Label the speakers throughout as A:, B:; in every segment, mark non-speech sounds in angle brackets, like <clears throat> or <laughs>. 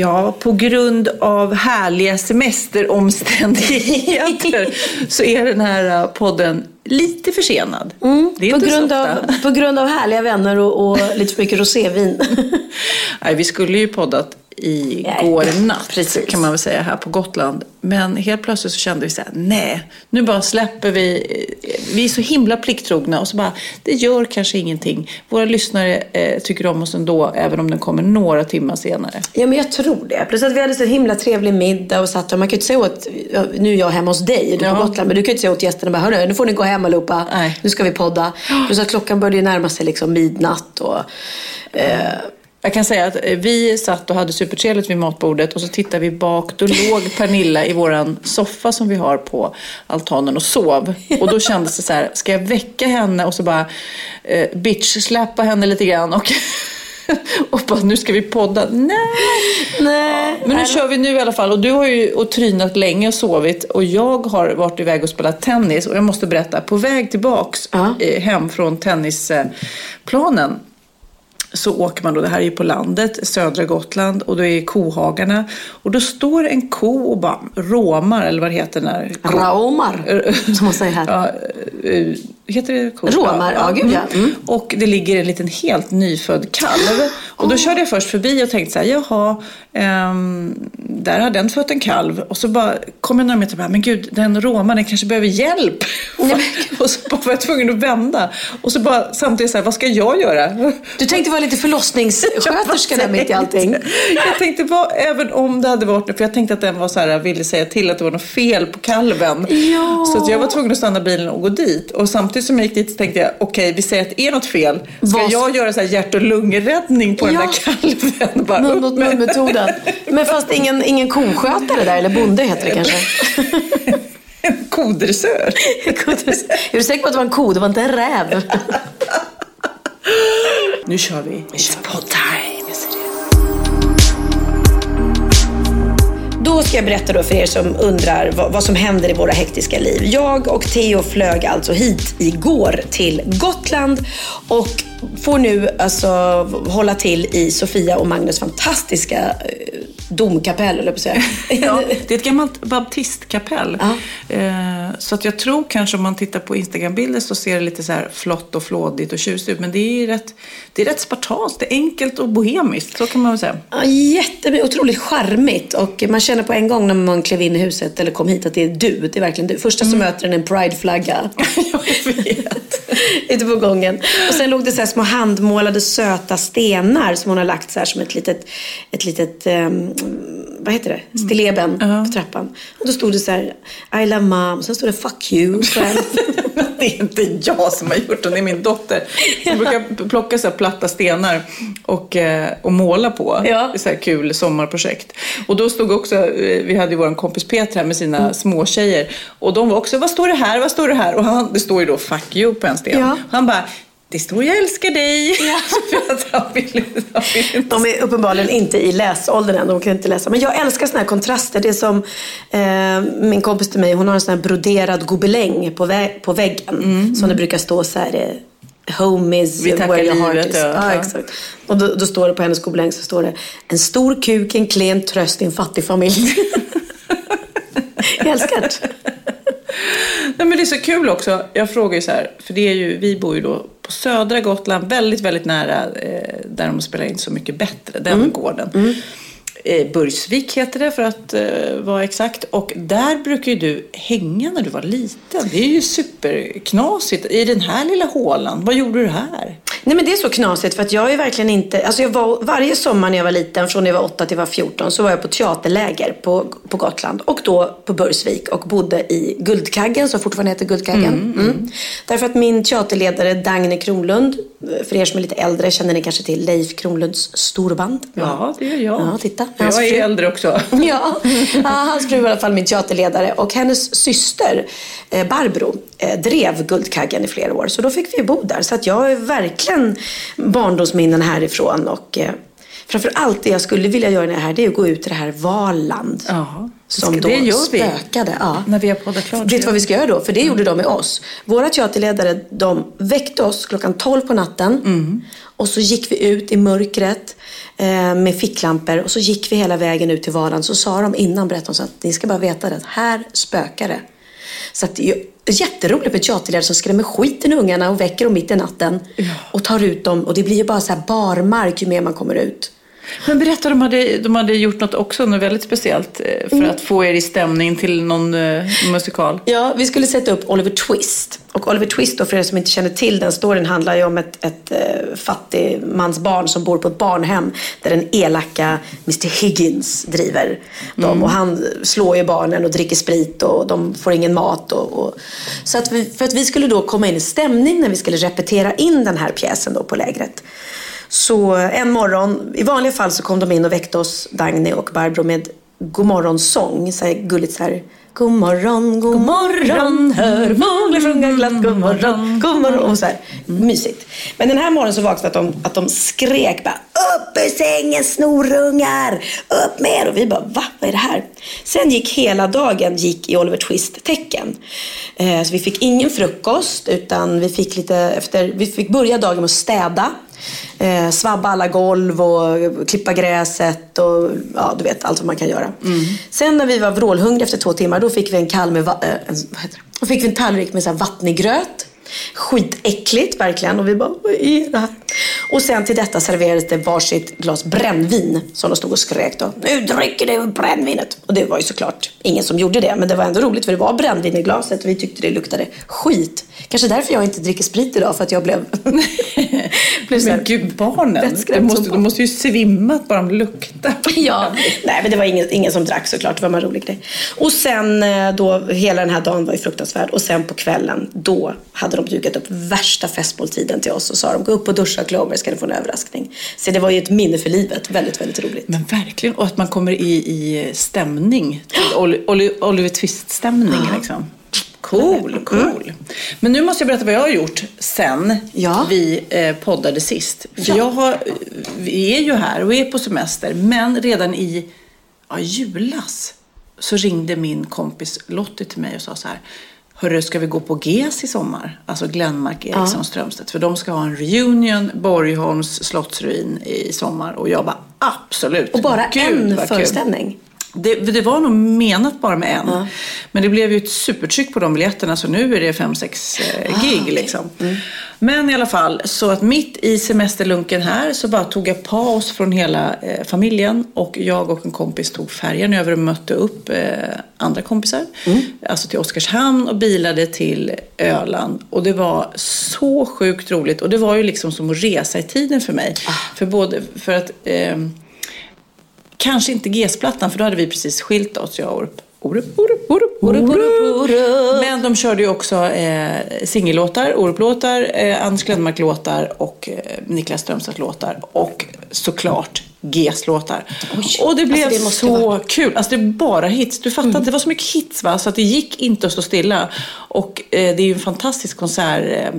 A: Ja, på grund av härliga semesteromständigheter <laughs> så är den här podden lite försenad.
B: Mm, på, grund av, på grund av härliga vänner och, och lite för mycket rosévin. <laughs>
A: Nej, vi skulle ju poddat igår natt
B: precis.
A: kan man väl säga här på Gotland. Men helt plötsligt så kände vi så här, nej, nu bara släpper vi. Vi är så himla plikttrogna och så bara, det gör kanske ingenting. Våra lyssnare eh, tycker om oss ändå, även om den kommer några timmar senare.
B: Ja, men jag tror det. Plus att vi hade så himla trevlig middag och satt och man kan ju inte säga åt, ja, nu är jag hemma hos dig, du är
A: Ja.
B: på Gotland, men du kan ju inte säga åt gästerna bara, hörru, nu får ni gå hem allihopa,
A: Nej.
B: nu ska vi podda. Plus att klockan började ju närma sig liksom midnatt och eh,
A: Jag kan säga att eh, vi satt och hade supertrevligt vid matbordet och så tittade vi bak. Då låg <laughs> Pernilla i våran soffa som vi har på altanen och sov. Och då kändes det så här, ska jag väcka henne och så bara eh, bitch-släppa henne lite grann och, <laughs> och bara, nu ska vi podda. Nej!
B: nej.
A: Men nu kör vi nu i alla fall. Och du har ju och trynat länge och sovit. Och jag har varit iväg och spelat tennis. Och jag måste berätta, på väg tillbaks
B: Ja.
A: eh, hem från tennisplanen så åker man då, det här är ju på landet, södra Gotland och då är kohagarna och då står en ko och bara råmar, eller vad det heter när
B: Raomar, <laughs> som man säger här.
A: Ja, eh, heter det ko?
B: Råmar, ja, gud, ja. Mm.
A: Och det ligger en liten helt nyfödd kalv. Och då körde jag först förbi och tänkte så här, jaha, ehm, där har den fött en kalv. Och så bara kom jag närmare och bara, men gud, den råmar, den kanske behöver hjälp. <laughs> och så bara var jag tvungen att vända. Och så bara samtidigt så här, vad ska jag göra?
B: Du tänkte vara lite förlossningssköterska där mitt i allting.
A: Jag tänkte, vad, även om det hade varit, för jag tänkte att den var så här, ville säga till att det var något fel på kalven.
B: Ja.
A: Så jag var tvungen att stanna bilen och gå dit. Och samtidigt som jag gick dit så tänkte jag, okej, vi säger att det är något fel. Ska
B: Vad-
A: jag göra så här hjärt och lungräddning på den
B: Ja.
A: där kalven? <laughs> Bara
B: Mun mot
A: med-
B: mun-metoden. Men fast ingen, ingen koskötare där, eller bonde heter det kanske. <laughs>
A: En kodressör.
B: Är du säker på att det var en ko? Det var inte en räv? <laughs>
A: Nu kör vi. It's pod time.
B: Då ska jag berätta då för er som undrar vad, vad som händer i våra hektiska liv. Jag och Theo flög alltså hit igår till Gotland och får nu alltså hålla till i Sofia och Magnus fantastiska eh, domkapell, eller på. <laughs>
A: Ja, det är ett gammalt baptistkapell.
B: Ja.
A: Eh, så att jag tror kanske om man tittar på Instagrambilder så ser det lite så här flott och flådigt och tjusigt ut. Men det är rätt, det är rätt spartanskt. Det är enkelt och bohemiskt. Så kan man väl säga.
B: Ja, jätte, otroligt charmigt och man känner på en gång när man klev in i huset eller kom hit att det är du. Det är verkligen du. Första som möter en en prideflagga. <laughs>
A: jag vet. <laughs>
B: Ute på gången. Och sen låg det så här små handmålade söta stenar som hon har lagt så här som ett litet, ett litet um, vad heter det? Stilleben på trappan. Och då stod det så här I love mom. Sen stod det fuck you. <laughs>
A: det är inte jag som har gjort den, det är min dotter. Hon brukar plocka så här platta stenar och, eh, och måla på.
B: Ja.
A: Det så här kul sommarprojekt. Och då stod också, eh, vi hade ju vår kompis Petra med sina
B: Mm.
A: småtjejer. Och de var också, vad står det här, vad står det här? Och han, det står ju då fuck you på en sten.
B: Ja.
A: Han bara, det står jag älskar dig. <laughs> Inte
B: De är uppenbarligen inte i läsåldern än. De kan inte läsa. Men jag älskar såna här kontraster. Det är som eh, min kompis till mig. Hon har en sån här broderad gobeläng på, vä- på väggen. Som det brukar stå så här. Eh, Home is
A: Vi tackar
B: where your heart
A: livet, ja.
B: Ja,
A: Ja.
B: exakt. Och då, då står det på hennes gobeläng så står det En stor kuk, en klen tröst i en fattig familj. <laughs> jag älskar det.
A: Nej, men det är så kul också. Jag frågar ju så här, för det är ju, vi bor ju då på södra Gotland, väldigt, väldigt nära eh, där de spelar in Så mycket bättre, den gården. Eh, Burgsvik heter det för att eh, vara exakt. Och där brukar ju du hänga när du var liten. Det är ju superknasigt. I den här lilla hålan, vad gjorde du här?
B: Nej men det är så knasigt för att jag är verkligen inte, alltså jag var, varje sommar när jag var liten, från när jag var 8 till jag var 14, så var jag på teaterläger på, på Gotland. Och då på Bursvik och bodde i Guldkaggen, som fortfarande heter Guldkaggen. Mm. Därför att min teaterledare Dagne Kronlund, för er som är lite äldre känner ni kanske till Leif Kronlunds storband.
A: Ja, det gör jag.
B: Ja, titta.
A: Jag är
B: fru-
A: äldre också. <laughs>
B: Ja, ja hans fru var i alla fall min teaterledare och hennes syster eh, Barbro eh, drev Guldkaggen i flera år. Så då fick vi bo där. Så att jag har verkligen barndomsminnen härifrån och eh, framför allt det jag skulle vilja göra när jag är här det är att gå ut till det här Valand.
A: Ja,
B: Som
A: det
B: då
A: vi.
B: spökade. Ja.
A: När vi har poddat klart.
B: Vet du vad vi ska göra då? För det gjorde de med oss. Våra teaterledare de väckte oss klockan 12 på natten. Och så gick vi ut i mörkret eh, med ficklampor. Och så gick vi hela vägen ut till Valand. Så sa de innan, berättade de så att ni ska bara veta det, här spökar det. Så att det jätteroligt med teaterledare som skrämmer skiten ur ungarna och väcker dem mitt i natten. Och tar ut dem. Och det blir ju bara så här barmark ju mer man kommer ut.
A: Men berätta, de hade, de hade gjort något också, något väldigt speciellt eh, för
B: Mm.
A: att få er i stämning till någon eh, musikal.
B: Ja, vi skulle sätta upp Oliver Twist. Och Oliver Twist, då, för er som inte känner till den storyn, handlar ju om ett, ett eh, fattigmansbarn som bor på ett barnhem där den elaka Mr Higgins driver dem. Och han slår ju barnen och dricker sprit och de får ingen mat. Och, och... Så att vi, för att vi skulle då komma in i stämning när vi skulle repetera in den här pjäsen då på lägret. Så en morgon, i vanliga fall så kom de in och väckte oss, Dagny och Barbro, med godmorgonsång. Så här gulligt så här. God morgon, god morgon, hör fåglar sjunga glatt, god morgon, god morgon. Och så här, mysigt. Men den här morgonen så vaknade att de, att de skrek bara upp ur sängen snorungar, upp med er. Och vi bara va, vad är det här? Sen gick hela dagen gick i Oliver Twist tecken. Eh, så vi fick ingen frukost utan vi fick lite efter, vi fick börja dagen med att städa. Eh, svabba alla golv och klippa gräset och ja, du vet allt vad man kan göra. Sen när vi var vrålhungriga efter två timmar då fick vi en kall med eh, en, fick vi en tallrik med så här vattnig gröt. Skitäckligt verkligen och vi bara, vad är det här? Och sen till detta serverades det varsitt glas brännvin som de stod och skrek då. Nu dricker du brännvinet! Och det var ju såklart ingen som gjorde det men det var ändå roligt för det var brännvin i glaset och vi tyckte det luktade skit. Kanske därför jag inte dricker sprit idag för att jag blev... <laughs> blev
A: Men gud, barnen. De måste, de måste ju svimmat bara de luktar. <laughs>
B: Ja, nej men det var ingen, ingen som drack såklart. Det var en rolig grej. Och sen eh, då, hela den här dagen var ju fruktansvärd. Och sen på kvällen, då hade de dukat upp värsta festmåltiden till oss och sa de gå upp och duscha Clover ska ni få en överraskning. Så det var ju ett minne för livet. Väldigt, väldigt roligt.
A: Men verkligen, och att man kommer i, i stämning. Oliver Twist-stämning liksom. Cool, cool. Men nu måste jag berätta vad jag har gjort sen
B: Ja.
A: vi eh, poddade sist. För
B: Ja.
A: jag har, vi är ju här och är på semester, men redan i ja, julas så ringde min kompis Lottie till mig och sa så här. Hörru, ska vi gå på GES i sommar? Alltså Glenmark Eriksson Strömstedt. För de ska ha en reunion, Borgholms slottsruin i sommar. Och jag bara absolut.
B: Och bara
A: Gud,
B: en
A: vad kul. Det, det var nog menat bara med en. Men det blev ju ett supertryck på de biljetterna så nu är det fem sex eh, gig liksom. Men i alla fall, så att mitt i semesterlunken här så bara tog jag paus från hela eh, familjen och jag och en kompis tog färjan över och mötte upp eh, andra kompisar. Alltså till Oskarshamn och bilade till Öland. Och det var så sjukt roligt och det var ju liksom som att resa i tiden för mig. För både, för att ehm, Kanske inte GES-plattan för då hade vi precis skilt oss, jag och Orup. Orup, Orup, Orup, Orup, Orup. Men de körde ju också eh, singellåtar, Orup-låtar, eh, Anders Glenmark-låtar och eh, Niklas Strömstedt-låtar. Och såklart GES-låtar. Och det blev
B: Alltså, det
A: så
B: varit-
A: kul. Alltså det är bara hits. Du fattar inte, det var så mycket hits va? Så att det gick inte att stå stilla. Och eh, det är ju en fantastisk konsert.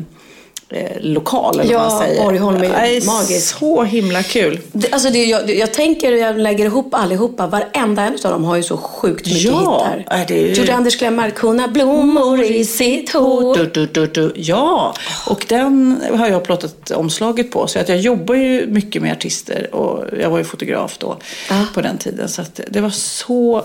A: Eh, lokal eller
B: Ja,
A: vad man säger.
B: Borgholm är ju
A: Nej,
B: magisk.
A: Så himla kul.
B: Det, alltså det, jag, jag tänker, jag lägger ihop allihopa. Varenda en av dem har ju så sjukt mycket
A: Ja,
B: hittar.
A: är det-
B: Gjorde Anders Glenmark kunna blommor i sitt hår?
A: Du, du, du. Ja, och den har jag plottat omslaget på. Så att jag jobbar ju mycket med artister och jag var ju fotograf då
B: Ja.
A: på den tiden. Så att det var så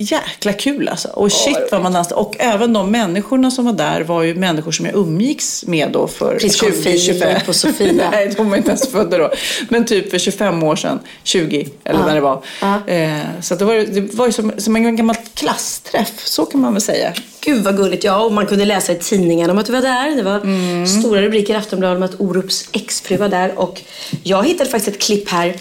A: jäkla kul alltså. Och shit vad man dansade. Och även de människorna som var där var ju människor som jag umgicks med då för
B: Prins Carl Philip och Sofia. <laughs>
A: Nej, de var inte ens födda då. Men typ för 25 år sedan, 20 eller
B: Ja.
A: när det var.
B: Ja.
A: Eh, så det var, det var ju som, som en gammal klassträff, så kan man väl säga.
B: Gud vad gulligt. Ja, och man kunde läsa i tidningen om att du var där. Det var
A: Mm.
B: stora rubriker i Aftonbladet om att Orups exfru var där. Och jag hittade faktiskt ett klipp här.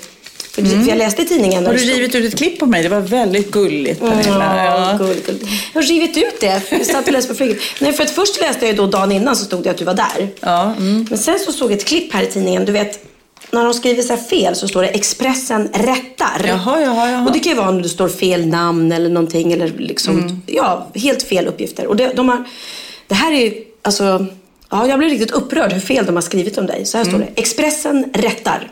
B: För för jag läste i tidningen.
A: Mm. Har du
B: stod-
A: rivit ut ett klipp på mig? Det var väldigt gulligt Pernilla.
B: Ja,
A: Ja.
B: gull, gull. Jag har rivit ut det. Jag satt och läste på flyget. Nej, för att först läste jag ju då dagen innan så stod det att du var där.
A: Ja, mm.
B: Men sen så såg jag ett klipp här i tidningen. Du vet, när de skriver så här fel så står det Expressen rättar.
A: Jaha, jaha, jaha.
B: Och det kan ju vara om det står fel namn eller någonting. Eller liksom,
A: Mm.
B: ja, helt fel uppgifter. Och det, de har, det här är ju, alltså, ja, jag blir riktigt upprörd hur fel de har skrivit om dig. Så här står
A: Mm.
B: det. Expressen rättar.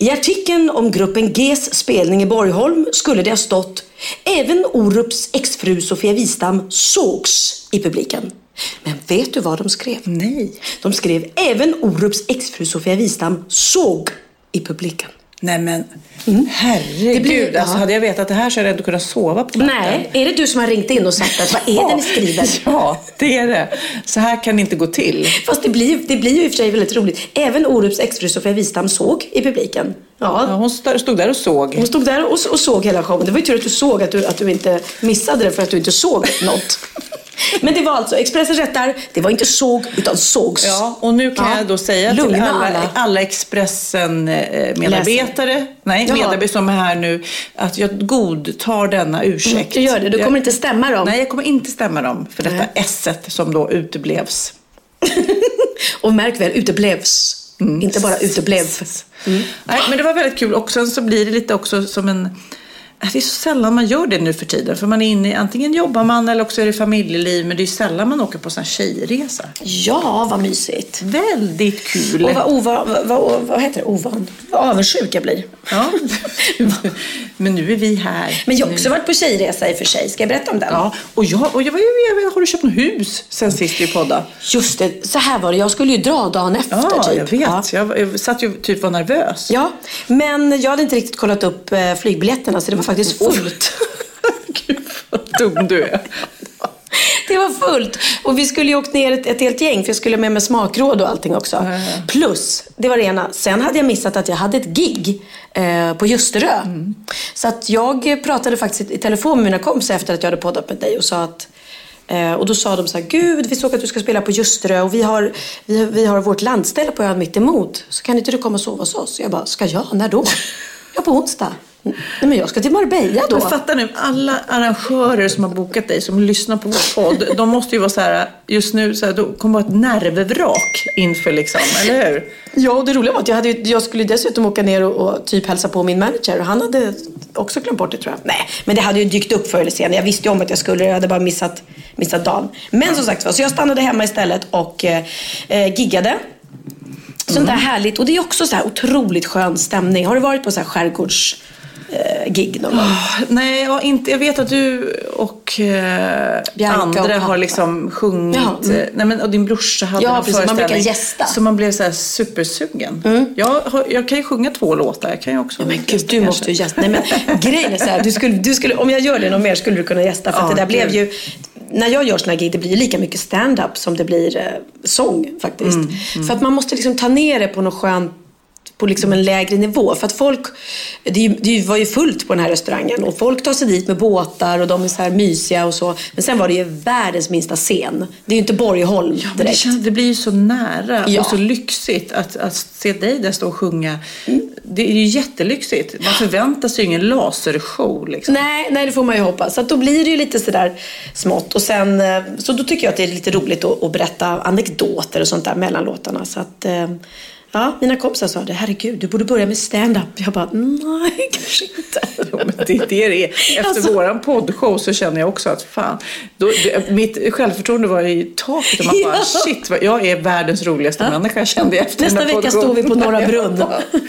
B: I artikeln om gruppen Gs spelning i Borgholm skulle det ha stått Även Orups exfru Sofia Wistam sågs i publiken. Men vet du vad de skrev?
A: Nej.
B: De skrev även Orups exfru Sofia Wistam såg i publiken.
A: Nej men,
B: Det
A: herregud.
B: blir- ja.
A: alltså, hade jag vetat det här så hade jag inte kunnat sova på natten.
B: Nej, är det du som har ringt in och sagt att vad är det ni <laughs> skriver? <laughs>
A: Ja, det är det. Så här kan det inte gå till.
B: Fast det blir, det blir ju i och för sig väldigt roligt. Även Orups exfru Sofia Wistam såg i publiken.
A: Ja,
B: Ja.
A: hon stod stod där och såg.
B: Hon stod där och, och såg hela showen. Det var ju tur att du såg att du, att du inte missade det för att du inte såg något. <laughs> Men det var alltså, Expressen rättar, det var inte såg utan sågs.
A: Ja, och nu kan
B: Ja.
A: jag då säga till
B: Lugna
A: alla,
B: alla.
A: alla Expressen-medarbetare, nej,
B: Jaha.
A: medarbetare som är här nu, att jag godtar denna ursäkt.
B: Du gör det, du
A: Jag-
B: kommer inte stämma dem.
A: Nej, jag kommer inte stämma dem för detta
B: Nej.
A: s som då uteblevs. <laughs>
B: Och märk väl, uteblevs.
A: Mm.
B: Inte bara uteblev.
A: Nej, men det var väldigt kul. Och sen så blir det lite också som en... Det är så sällan man gör det nu för tiden. För man är inne antingen jobbar man eller också är det familjeliv. Men det är sällan man åker på här tjejresa.
B: Ja, vad mysigt.
A: Väldigt kul.
B: Och vad, ovan, vad, vad, heter det? Ovan? Vad avundsjuk jag blir.
A: Ja. <laughs> men nu är vi här.
B: Men jag har också varit på tjejresa i och för sig. Ska jag berätta om den?
A: Ja, och jag, och jag, jag, vet, har du köpt något hus sen sist vi poddade?
B: Just det, så här var det. Jag skulle ju dra dagen efter
A: Ja,
B: typ.
A: jag vet.
B: Ja.
A: Jag, jag satt ju typ var nervös.
B: Ja, men jag hade inte riktigt kollat upp eh, flygbiljetterna så det var faktiskt fullt.
A: Gud vad dum du är.
B: Det var fullt. Och vi skulle ju åkt ner ett, ett helt gäng för jag skulle med mig smakråd och allting också. Plus, det var det ena. Sen hade jag missat att jag hade ett gig eh, på Ljusterö. Så att jag pratade faktiskt i telefon med mina kompisar efter att jag hade poddat med dig och sa att eh, och då sa de så här, gud vi såg att du ska spela på Ljusterö och vi har, vi, vi har vårt landställe på ön mitt emot. Så kan inte du komma och sova hos oss? Jag bara, ska jag? När då? Ja, på onsdag. Nej men jag ska till Marbella då.
A: Men fatta nu, alla arrangörer som har bokat dig, som lyssnar på vår podd, de måste ju vara så här, just nu, så här, de kommer vara ett nervvrak inför liksom, eller hur?
B: Ja, och det roliga var att jag, hade, jag skulle dessutom åka ner och, och typ hälsa på min manager och han hade också glömt bort det tror jag. Nej, men det hade ju dykt upp förr eller senare. Jag visste ju om att jag skulle, jag hade bara missat, missat dagen. Men som sagt så jag stannade hemma istället och eh, eh, giggade. Sånt där härligt. Och det är också så här otroligt skön stämning. Har du varit på så här skärgårds eh, gig någon gång?
A: Nej, jag, inte, jag vet att du och eh, andra
B: och
A: har liksom sjungit.
B: Mm.
A: eh, Nej, men, och din brorsa hade
B: Ja,
A: någon
B: precis, man brukar
A: föreställning.
B: gästa. Mm.
A: Så man blev så här supersugen. Jag, har, jag kan ju sjunga två låtar. Jag kan ju också
B: Men gud, du måste ju gästa. Nej, men grejen är så här, du skulle, du skulle, om jag gör det någon mer skulle du kunna gästa. För att
A: Ja,
B: det där blev ju, när jag gör såna här gig, det blir lika mycket stand-up som det blir eh, sång faktiskt.
A: Mm,
B: För att man måste liksom ta ner det på något skönt på liksom en lägre nivå. För att folk, det, det var ju fullt på den här restaurangen och folk tar sig dit med båtar och de är så här mysiga och så. Men sen var det ju världens minsta scen. Det är ju inte Borgholm
A: Ja, men det,
B: direkt.
A: känns, det blir ju så nära
B: Ja.
A: och så lyxigt att, att se dig där stå och sjunga. Det är ju jättelyxigt. Man förväntar sig ju ingen lasershow. Liksom.
B: Nej, nej, det får man ju hoppas. Så att då blir det ju lite sådär smått. Och sen, eh, så då tycker jag att det är lite roligt att, att berätta anekdoter och sånt där mellan låtarna. Så att, eh, ja, mina kompisar sa det, herregud, du borde börja med stand-up. Jag bara, nej, <laughs> kanske inte.
A: Jo, men det, det är det. Efter
B: Alltså-
A: våran poddshow så känner jag också att fan, då, det, mitt självförtroende var i taket och man bara
B: Ja.
A: shit, jag är världens roligaste människa kände jag efter
B: Nästa vecka står vi på Norra <laughs> Brunn.
A: Ja. <laughs>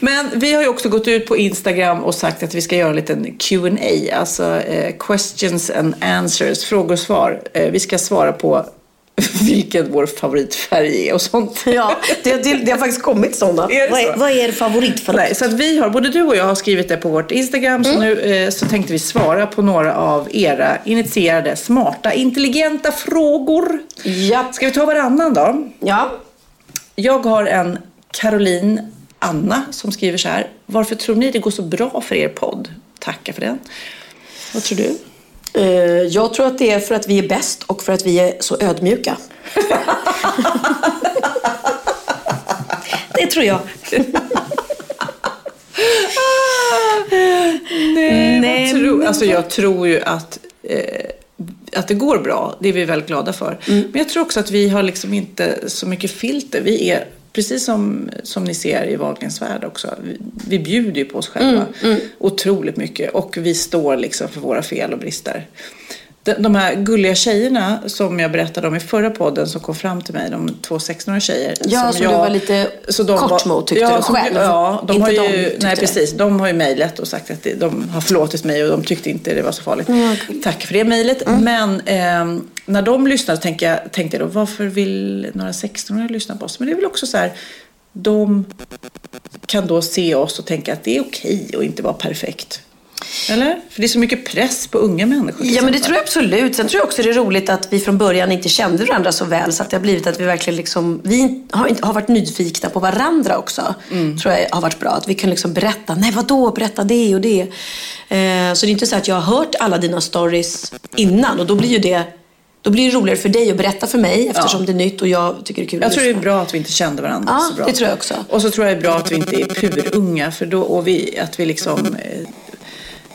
A: Men vi har ju också gått ut på Instagram och sagt att vi ska göra en liten Q&A, alltså eh, questions and answers, frågor och svar. Eh, vi ska svara på <laughs> vilken vår favoritfärg är och sånt. <laughs>
B: Ja, det, det, det har faktiskt kommit sådana.
A: Är
B: Vad är, vad är er favoritfärg?
A: Nej, så vi har, både du och jag har skrivit det på vårt Instagram. Så nu eh, så tänkte vi svara på några av era initierade, smarta, intelligenta frågor.
B: Ja.
A: Ska vi ta varannan då?
B: ja.
A: Jag har en Caroline Anna som skriver så här. Varför tror ni det går så bra för er podd? Tackar för den. Vad tror du?
B: Eh, jag tror att det är för att vi är bäst och för att vi är så ödmjuka. det tror jag.
A: Nej,
B: Nej,
A: tro, alltså jag tror ju att, eh, att det går bra. Det är vi väldigt glada för.
B: Mm.
A: Men jag tror också att vi har liksom inte så mycket filter. Vi är, precis som, som ni ser i Wahlgrens värld också, vi, vi bjuder ju på oss själva
B: Mm,
A: otroligt mycket. Och vi står liksom för våra fel och brister. De, de här gulliga tjejerna som jag berättade om i förra podden som kom fram till mig, de två 16-åriga tjejer.
B: Ja, som du var lite kort mot, tyckte
A: ja,
B: du
A: som-
B: själv.
A: Ja, de
B: Inte
A: har ju,
B: de
A: nej precis. De har ju mejlat och sagt att de har förlåtit mig och de tyckte inte det var så farligt. Tack för det mejlet.
B: Mm.
A: Men ehm, när de lyssnade tänkte jag, tänkte jag då, varför vill några 16-åringar lyssna på oss? Men det är väl också så här, de kan då se oss och tänka att det är okej att inte vara perfekt. Eller? För det är så mycket press på unga människor.
B: Ja, men det tror jag absolut. Sen tror jag också det är roligt att vi från början inte kände varandra så väl. Så att det har blivit att vi verkligen liksom, vi har, inte, har varit nyfikna på varandra också.
A: Mm.
B: Tror jag har varit bra. Att vi kan liksom berätta, nej vadå, berätta det och det. Eh, så det är inte så att jag har hört alla dina stories innan. Och då blir ju det, då blir det roligare för dig att berätta för mig eftersom det är nytt och jag tycker det är kul
A: Jag tror det är bra att vi inte kände varandra
B: Ja,
A: så bra.
B: det tror jag också.
A: Och så tror jag det är bra att vi inte är purunga. För då, och vi, att vi liksom...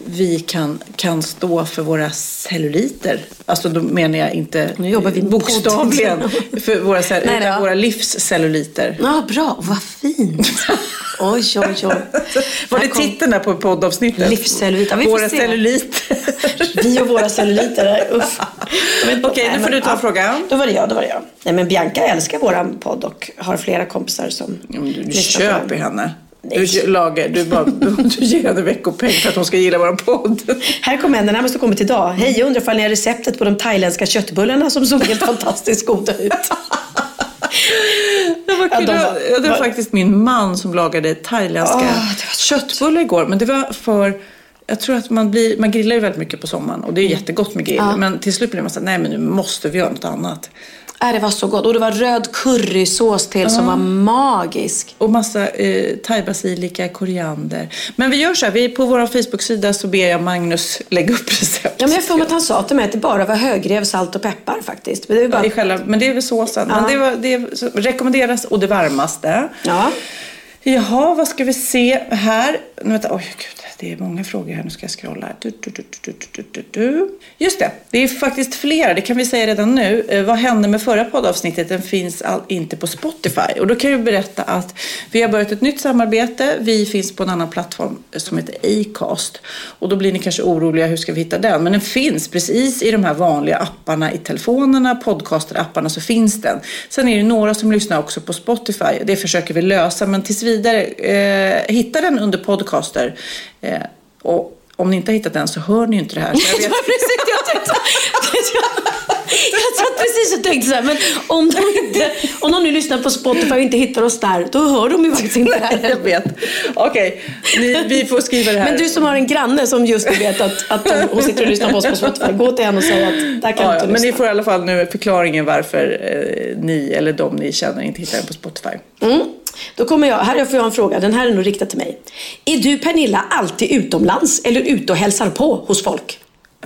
A: Vi kan, kan stå för våra celluliter. Alltså då menar jag inte
B: Nu jobbar vi
A: bokstavligen. För våra,
B: Nej
A: utan våra livscelluliter.
B: Ja, bra. Vad fint. <laughs> Oj, oj, oj.
A: Var det titeln där på poddavsnittet?
B: Livscelluliter. Vi
A: Våra
B: se.
A: celluliter.
B: Vi och våra celluliter. Uff.
A: Okej, nu
B: Nej,
A: får du ta
B: ja,
A: frågan.
B: Då var det jag, då var det jag. Nej, men Bianca älskar våran podd och har flera kompisar som
A: Du, köper henne. Du, lagar, du, bara, <laughs> du ger henne veckopeng för att hon ska gilla vår podd.
B: Här kommer en, den här måste ha kommit idag. Hej, jag undrar ifall ni har receptet på de thailändska köttbullarna som såg helt <laughs> fantastiskt goda ut.
A: Det var
B: Ja,
A: kul.
B: de var-
A: Ja, det var faktiskt min man som lagade thailändska
B: så
A: köttbullar igår. Men det var för... Jag tror att man, blir, man grillar ju väldigt mycket på sommaren och det är jättegott med grill.
B: Ja.
A: Men till slut blir man så här, nej men nu måste vi göra något annat.
B: Äh, det var så gott. Och det var röd currysås till som var magisk.
A: Och massa eh, thaibasilika, koriander. Men vi gör så här, vi på vår Facebook-sida så ber jag Magnus lägga upp recept.
B: Ja, men jag får att han sa till mig att det bara var högrev, salt och peppar faktiskt. Men det är bara...
A: I själva, men det är väl såsen. Men
B: Ja.
A: det, var, det så, rekommenderas och det varmaste.
B: Ja.
A: Jaha, vad ska vi se här? Nu, vänta, oj, gud, det är många frågor här. Nu ska jag scrolla. Du, du, du, du, du, du, du. Just det, det är faktiskt flera. Det kan vi säga redan nu. Eh, vad hände med förra poddavsnittet? Den finns all, inte på Spotify. Och då kan jag berätta att vi har börjat ett nytt samarbete. Vi finns på en annan plattform som heter Acast. Och då blir ni kanske oroliga, hur ska vi hitta den? Men den finns precis i de här vanliga apparna i telefonerna, Podcasterapparna så finns den. Sen är det några som lyssnar också på Spotify. Det försöker vi lösa, men tills vidare, eh, hitta den under podcast podcaster. Eh, och om ni inte har hittat den så hör ni ju inte det här. Så jag <laughs> vet,
B: var precis det jag tänkte. <laughs> <laughs> <laughs> Jag satt precis och tänkte så här, men om de, inte, om de nu lyssnar på Spotify och inte hittar oss där, då hör de ju faktiskt inte det
A: jag
B: här.
A: vet. Okej, ni- vi får skriva det här.
B: Men du som har en granne som just vet att, att de, hon sitter och lyssnar på oss på Spotify, gå till henne och säg att där kan
A: Ja,
B: du
A: ja,
B: inte
A: men ni får i alla fall nu förklaringen varför eh, ni eller de ni känner inte hittar den på Spotify.
B: Mm. Då kommer jag, här får jag en fråga, den här är nog riktad till mig. Är du Pernilla alltid utomlands eller ute och hälsar på hos folk?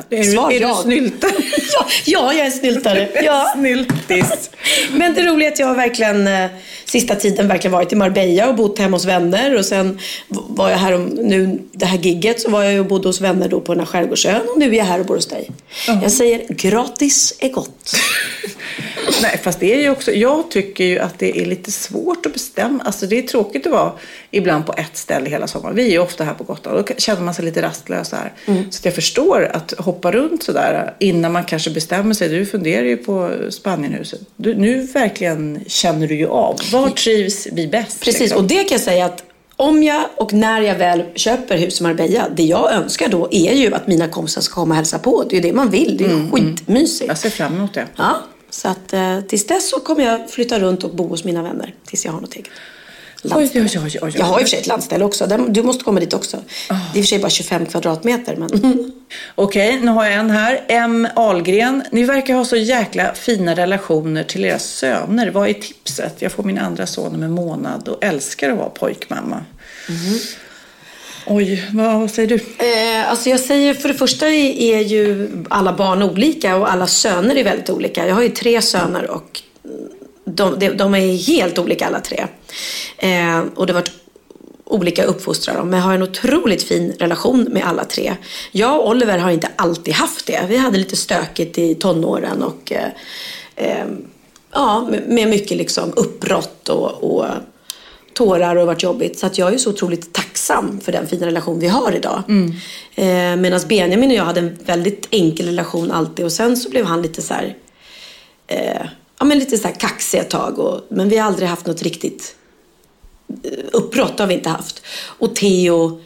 A: Är,
B: Svar
A: är
B: ja.
A: du snyltare? <laughs>
B: Ja, ja, jag är snyltare. <laughs> Ja.
A: Snyltis.
B: Men det roliga är att jag har verkligen eh, sista tiden verkligen varit i Marbella och bott hemma hos vänner. Och sen var jag här om nu, det här gigget så var jag och bodde hos vänner då på den här skärgårdsön. Och nu är jag här och bor hos dig. Jag säger gratis är gott. <laughs>
A: Nej, fast det är ju också, jag tycker ju att det är lite svårt att bestämma. Alltså det är tråkigt att vara ibland på ett ställe hela sommaren. Vi är ju ofta här på Gotland och då känner man sig lite rastlös här. Så att jag förstår att hoppa runt sådär innan man kanske bestämmer sig. Du funderar ju på Spanienhuset. Du, nu verkligen känner du ju av. Var trivs vi bäst?
B: Precis,
A: liksom?
B: och det kan jag säga att om jag och när jag väl köper hus i Marbella, det jag önskar då är ju att mina kompisar ska komma och hälsa på. Det är ju det man vill, det är ju skitmysigt.
A: Jag ser fram emot det.
B: Ja, så att eh, tills dess så kommer jag flytta runt och bo hos mina vänner. Tills jag har något eget. Landställe.
A: oj, oj, oj, oj.
B: Jag har i och för sig ett landställe också. Du måste komma dit också. Det är i och för sig bara 25 kvadratmeter. Men... <laughs>
A: Okej, nu har jag en här. M. Ahlgren. Ni verkar ha så jäkla fina relationer till era söner. Vad är tipset? Jag får min andra son om en månad och älskar att vara pojkmamma. Oj, vad, vad säger du?
B: Eh, alltså jag säger för det första är, är ju alla barn olika och alla söner är väldigt olika. Jag har ju tre söner och de, de, de är helt olika alla tre. Eh, och det har varit olika uppfostrar dem. Men jag har en otroligt fin relation med alla tre. Jag och Oliver har inte alltid haft det. Vi hade lite stökigt i tonåren och eh, eh, ja, med mycket liksom uppbrott och, och tårar och varit jobbigt. Så att jag är så otroligt tacksam för den fina relation vi har idag. Mm. Eh, Medan Benjamin och jag hade en väldigt enkel relation alltid och sen så blev han lite så här, eh, ja men lite så här kaxig ett tag. Och, men vi har aldrig haft något riktigt uppbrott har vi inte haft. Och Theo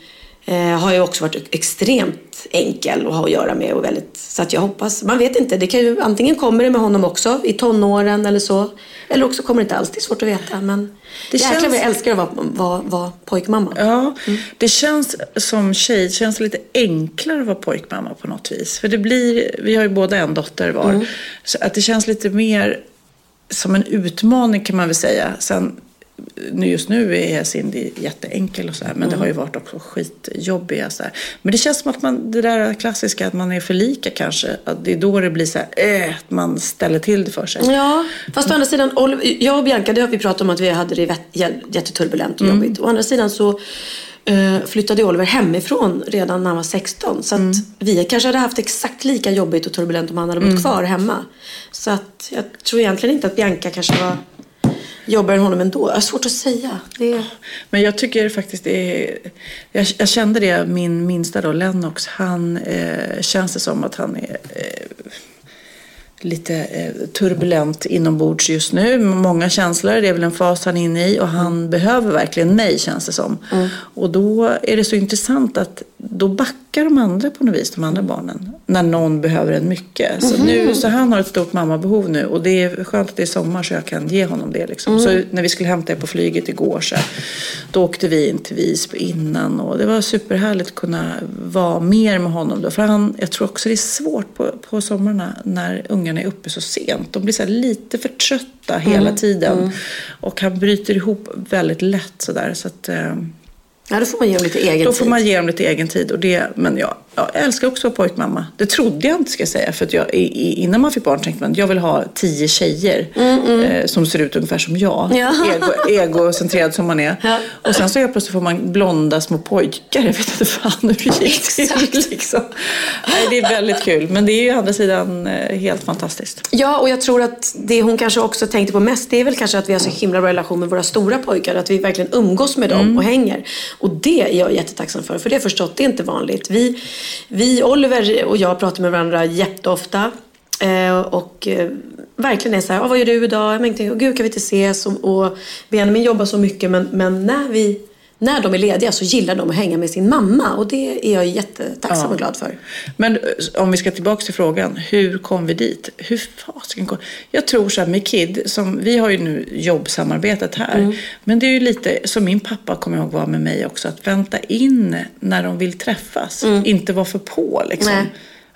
B: eh, har ju också varit extremt enkel att ha att göra med och väldigt, så att jag hoppas, man vet inte, det kan ju, antingen kommer det med honom också i tonåren eller så, eller också kommer det inte alls, det är svårt att veta men det jäklar känns... vad jag älskar att vara, vara, vara pojkmamma.
A: Ja, mm. det känns som tjej, det känns lite enklare att vara pojkmamma på något vis. För det blir, vi har ju båda en dotter var, mm. så att det känns lite mer som en utmaning kan man väl säga. Sen just nu är Cindy jätteenkel och så här, men mm. det har ju varit också skitjobbiga så här. Men det känns som att man, det där klassiska att man är för lika kanske, att det är då det blir så här, äh, att man ställer till det för sig.
B: Ja, fast å andra sidan, jag och Bianca, det har vi pratat om att vi hade det jätteturbulent och mm. jobbigt. Å andra sidan så flyttade Oliver hemifrån redan när han var 16. Så att mm. vi kanske hade haft exakt lika jobbigt och turbulent om han hade bott mm. kvar hemma. Så att jag tror egentligen inte att Bianca kanske var jobbigare än honom ändå. Jag har svårt att säga. Det...
A: Men jag tycker faktiskt det är... Jag, jag kände det, min minsta då, Lennox, han eh, känns det som att han är eh, lite eh, turbulent inombords just nu. Många känslor, det är väl en fas han är inne i och han behöver verkligen mig känns det som. Mm. Och då är det så intressant att då backar de andra på något vis, de andra barnen. När någon behöver en mycket. Så, mm. nu, så han har ett stort mammabehov nu och det är skönt att det är sommar så jag kan ge honom det. Liksom. Mm. Så när vi skulle hämta er på flyget igår så då åkte vi in till Visby innan och det var superhärligt att kunna vara mer med honom då. För han, jag tror också det är svårt på, på sommarna när ungarna är uppe så sent. De blir så lite för trötta hela mm. tiden. Mm. Och han bryter ihop väldigt lätt sådär. Så att, eh,
B: Ja, då får man ge dem lite egen
A: tid.
B: Då
A: får man ge dem lite egen tid. Och det, men jag, jag älskar också att vara pojkmamma. Det trodde jag inte ska säga. För att jag, innan man fick barn tänkte man jag vill ha tio tjejer mm, mm. Eh, som ser ut ungefär som jag. Ja. Ego, egocentrerad som man är. Ja. Och sen så helt plötsligt får man blonda små pojkar. Jag vet inte fan hur det gick till. Liksom. Nej, det är väldigt kul. Men det är ju å andra sidan eh, helt fantastiskt.
B: Ja, och jag tror att det hon kanske också tänkte på mest det är väl kanske att vi har så himla bra relation med våra stora pojkar. Att vi verkligen umgås med dem mm. och hänger. Och det är jag jättetacksam för. För det har jag förstått, det är inte vanligt. Vi, vi, Oliver och jag pratar med varandra jätteofta. Eh, och eh, verkligen är så här, ah, vad gör du idag? Jag tänkte, gud kan vi inte ses? Och, och Benjamin jobbar så mycket men, men när vi när de är lediga så gillar de att hänga med sin mamma och det är jag jättetacksam ja. och glad för.
A: Men eh, om vi ska tillbaka till frågan, hur kom vi dit? Hur fasiken kom Jag tror så här med Kid, som, vi har ju nu jobbsamarbetet här, mm. men det är ju lite som min pappa kommer ihåg var med mig också, att vänta in när de vill träffas, mm. inte vara för på liksom. Nej.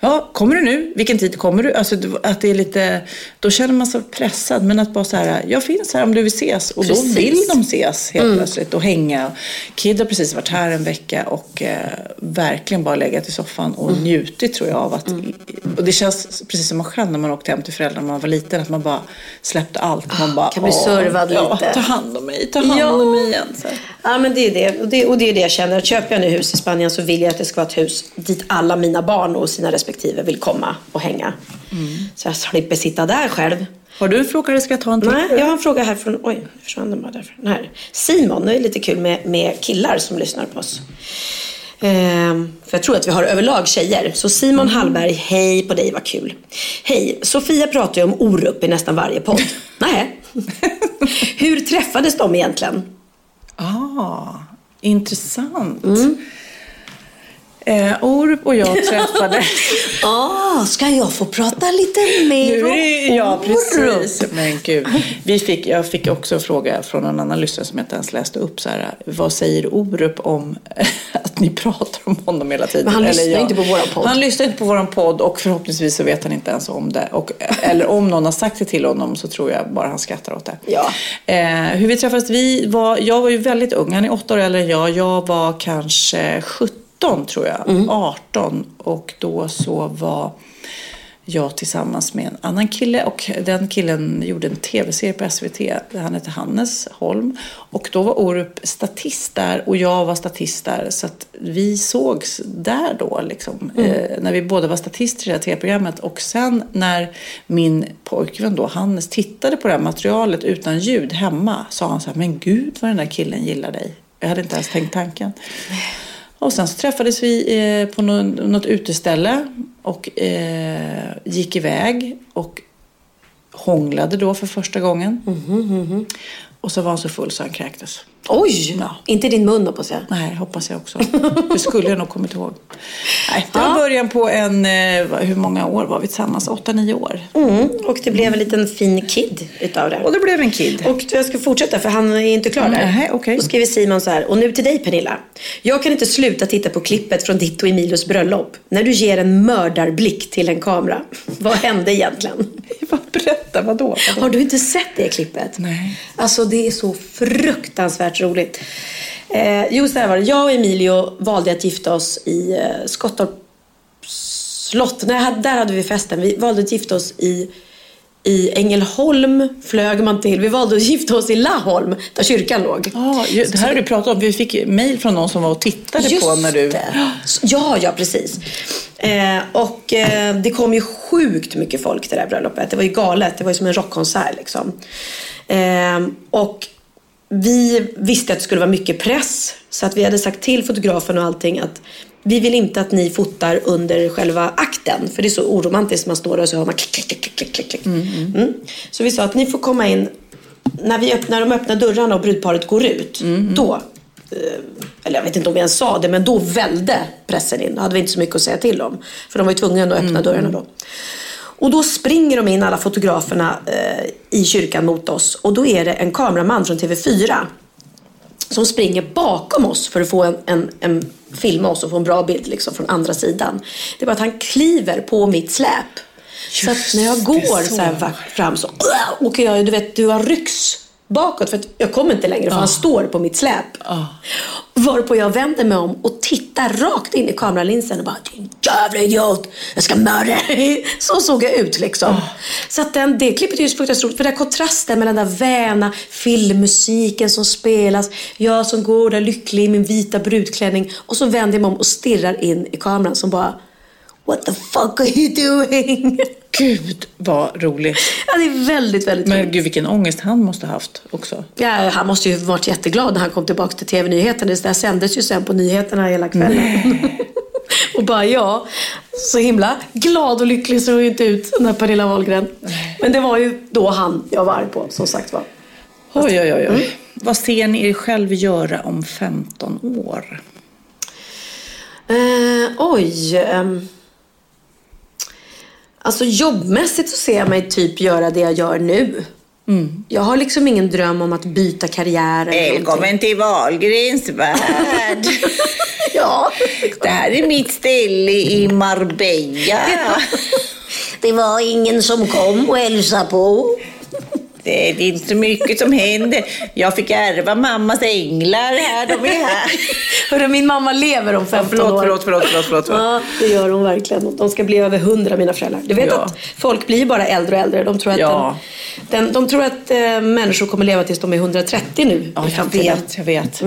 A: Ja, kommer du nu? Vilken tid kommer du? Alltså att det är lite, då känner man sig pressad. Men att bara så här, jag finns här om du vill ses. Och precis. då vill de ses helt mm. plötsligt och hänga. Kid har precis varit här en vecka och eh, verkligen bara legat i soffan och mm. njutit tror jag av att, mm. och det känns precis som man själv när man åkte hem till föräldrarna när man var liten. Att man bara släppte allt. Man bara,
B: kan bli servad lite. Ja,
A: ta hand om mig, ta hand ja. om mig igen. Så.
B: Ja men det är det. Och, det. och det är det jag känner. Köper jag nu hus i Spanien så vill jag att det ska vara ett hus dit alla mina barn och sina respektive vill komma och hänga. Mm. Så jag slipper sitta där själv.
A: Har du en fråga eller ska jag ta en till?
B: Nej, jag har en fråga här från, oj, nu försvann den bara därifrån. Här. Simon, det är lite kul med, med killar som lyssnar på oss. Ehm, för jag tror att vi har överlag tjejer. Så Simon mm. Hallberg, hej på dig, vad kul. Hej, Sofia pratar ju om Orup i nästan varje podd. <laughs> Nej. Hur träffades de egentligen?
A: Ah, intressant. Mm. Eh, Orup och jag träffades. <laughs>
B: ah, ska jag få prata lite mer
A: om Orup? Ja, precis. Men gud. Vi fick, jag fick också en fråga från en annan lyssnare som jag inte ens läste upp. Så här, vad säger Orup om <laughs> att ni pratar om honom hela tiden.
B: Men han lyssnar
A: jag.
B: inte på våran podd.
A: Han lyssnar inte på våran podd och förhoppningsvis så vet han inte ens om det. Och, eller om någon har sagt det till honom så tror jag bara han skrattar åt det.
B: Ja.
A: Eh, hur vi träffades, vi var, jag var ju väldigt ung. Han är åtta år äldre än jag. Jag var kanske 17 tror jag. 18. Och då så var jag tillsammans med en annan kille och den killen gjorde en tv-serie på SVT. Han hette Hannes Holm. Och då var Orup statist där och jag var statist där. Så att vi sågs där då liksom. Eh, när vi båda var statister i det här tv-programmet. Och sen när min pojkvän då, Hannes, tittade på det här materialet utan ljud hemma. Sa han så här, men gud vad den där killen gillar dig. Jag hade inte ens tänkt tanken. Och sen så träffades vi eh, på något uteställe och eh, gick iväg och hånglade då för första gången. Och så var han så full så han kräktes.
B: Oj!
A: Ja.
B: Inte din mun hoppas jag.
A: Nej, hoppas jag också. Det skulle jag nog kommit ihåg. Nej, det var början på en, eh, hur många år var vi tillsammans? Åtta, nio år.
B: Mm. Och det blev en liten fin kid utav det.
A: Och det blev en kid.
B: Och jag ska fortsätta för han är inte klar där.
A: Nej, okej.
B: Då skriver Simon så här. Och nu till dig Pernilla. Jag kan inte sluta titta på klippet från ditt och Emilios bröllop. När du ger en mördarblick till en kamera. <laughs> Vad hände egentligen? <laughs>
A: Berätta, vadå?
B: Har du inte sett det klippet?
A: Nej.
B: Alltså det är så fruktansvärt roligt. Eh, jo, så här var det. Jag och Emilio valde att gifta oss i eh, Skottorp slott. Nej, där hade vi festen. Vi valde att gifta oss i, i Ängelholm, flög man till. Vi valde att gifta oss i Laholm, där kyrkan låg.
A: Ju- det här har du pratat om. Vi fick mejl från någon som var och tittade på när du...
B: det. Ja, ja precis. Eh, och eh, det kom ju sjukt mycket folk till det här bröllopet. Det var ju galet. Det var ju som en rockkonsert liksom. Eh, och vi visste att det skulle vara mycket press. Så att vi hade sagt till fotografen och allting att vi vill inte att ni fotar under själva akten. För det är så oromantiskt. Man står där och så hör man klick, klick, klick, klick, klick, klick. Mm. Så vi sa att ni får komma in när, vi öppnar, de öppnar dörrarna och brudparet går ut. Då eh, eller jag vet inte om vi ens sa det, men då välde pressen in. Då hade vi inte så mycket att säga till om. För de var ju tvungna att öppna dörrarna då. Och då springer de in, alla fotograferna, eh, i kyrkan mot oss. Och då är det en kameraman från TV4 som springer bakom oss för att få en, en, en filma oss och få en bra bild liksom, från andra sidan. Det är bara att han kliver på mitt släp. så att när jag går
A: så.
B: så här fram så åker jag, du vet, du har rycks bakåt för att jag kommer inte längre för han står på mitt släp. Varpå jag vänder mig om och tittar rakt in i kameralinsen och bara Din jävla idiot, jag ska mörda dig. Så såg jag ut liksom. Så att den, det klippet är ju fruktansvärt roligt för den kontrasten mellan den där väna filmmusiken som spelas, jag som går där lycklig i min vita brudklänning och så vänder jag mig om och stirrar in i kameran som bara What the fuck are you doing? <laughs>
A: Gud, vad roligt.
B: Ja, det är väldigt, väldigt roligt.
A: Men gud, vilken ångest han måste ha haft också.
B: Ja, han måste ju varit jätteglad när han kom tillbaka till TV-nyheterna. Det där sändes ju sen på nyheterna hela kvällen. <laughs> och bara ja, så himla glad och lycklig såg inte ut när Pernilla Wahlgren. Men det var ju då han jag var arg på, som sagt var.
A: Oj, oj, oj. oj. Vad ser ni er själv göra om 15 år?
B: Eh, oj. ehm. Alltså jobbmässigt så ser jag mig typ göra det jag gör nu. Jag har liksom ingen dröm om att byta karriär.
C: Välkommen till Wahlgrens värld. <laughs>
B: Ja.
C: Det här är mitt ställe i Marbella. <laughs>
B: Det var ingen som kom och hälsade på.
C: Det är inte så mycket som händer. Jag fick ärva mammas änglar här. De är här. <laughs>
B: Hörru, min mamma lever om 15
A: Förlåt,
B: år.
A: förlåt, förlåt, förlåt, förlåt.
B: Ja, det gör hon verkligen. De ska bli över 100 mina föräldrar. Du vet
A: Ja.
B: att folk blir bara äldre och äldre. De tror att,
A: Ja.
B: den, den, de tror att eh, människor kommer leva tills de är 130 nu
A: Ja, jag vet, jag vet.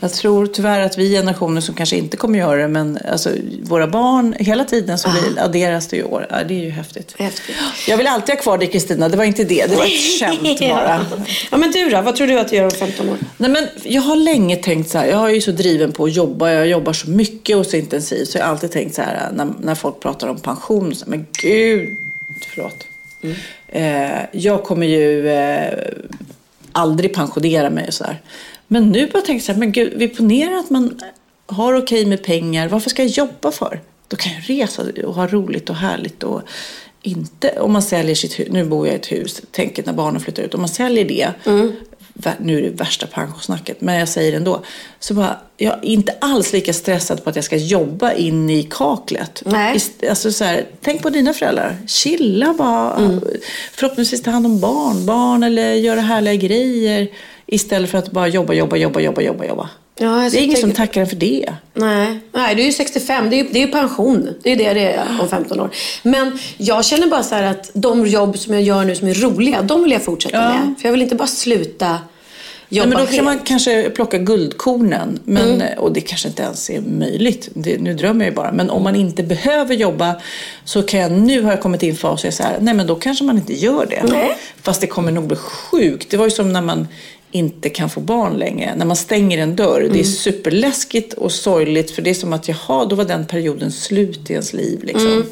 A: Jag tror tyvärr att vi generationer som kanske inte kommer göra det, men alltså, våra barn, hela tiden så blir, adderas det ju år. Ja, det är ju häftigt.
B: Häftigt.
A: Jag vill alltid ha kvar dig Kristina, det var inte det. Det var ett <laughs> skämt <laughs> bara.
B: Ja, men du då? Vad tror du att du gör om 15 år?
A: Nej, men jag har länge tänkt så här, jag är ju så driven på att jobba, jag jobbar så mycket och så intensivt, så jag har alltid tänkt så här när, när folk pratar om pension, så men gud, förlåt. Eh, jag kommer ju eh, aldrig pensionera mig så här. Men nu har jag tänkt så här, men gud, vi ponerar att man har okej med pengar, varför ska jag jobba för? Då kan jag resa och ha roligt och härligt och inte, om man säljer sitt hus, nu bor jag i ett hus, tänket när barnen flyttar ut, om man säljer det vä- nu är det värsta pensionssnacket, men jag säger det ändå. Så bara, jag är inte alls lika stressad på att jag ska jobba in i kaklet.
B: Nej.
A: Alltså så här, tänk på dina föräldrar. Chilla bara. Förhoppningsvis ta hand om barn, barn eller göra härliga grejer. Istället för att bara jobba, jobba, jobba, jobba, jobba, jobba.
B: Ja, jag
A: det är ingen som
B: tänker-
A: tackar en för det.
B: Nej, nej, det är ju 65. Det är ju, det är pension. Det är det det är om 15 år. Men jag känner bara så här att de jobb som jag gör nu som är roliga, de vill jag fortsätta
A: Ja.
B: med. För jag vill inte bara sluta jobba
A: Nej, men då
B: helt.
A: kan man kanske plocka guldkornen. Men,
B: Mm.
A: Och det kanske inte ens är möjligt. Det, nu drömmer jag ju bara. Men om man inte behöver jobba så kan jag nu har jag kommit in i en fas och jag är så här, nej men då kanske man inte gör det.
B: Nej.
A: Fast det kommer nog bli sjukt. Det var ju som när man inte kan få barn längre. När man stänger en dörr.
B: Mm.
A: Det är superläskigt och sorgligt. För det är som att jaha, då var den perioden slut i ens liv. Liksom.
B: Mm.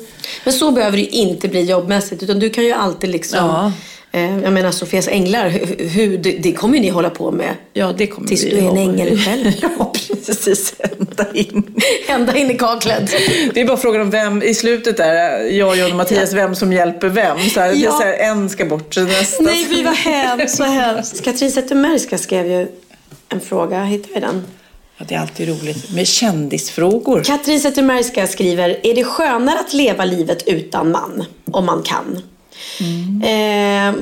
B: Men så behöver det ju inte bli jobbmässigt. Utan du kan ju alltid liksom...
A: Ja.
B: Eh, jag menar Sofias änglar, hur, hur, det, det kommer ju ni hålla på med.
A: Ja, det kommer
B: Tills
A: vi
B: du är en ängel själv. <laughs>
A: ja, precis. Ända in.
B: Ända in i kaklet.
A: Det är bara frågan om vem i slutet där, jag, John och Mattias, vem som hjälper vem. Så här,
B: Ja.
A: så här, en ska bort, nästa
B: Nej, fy vad hemskt. Så hemskt. Katrin Zetterbergska skrev ju en fråga. Hittar vi den?
A: Ja, det är alltid roligt med kändisfrågor.
B: Katrin Zetterbergska skriver, är det skönare att leva livet utan man? Om man kan. Eh,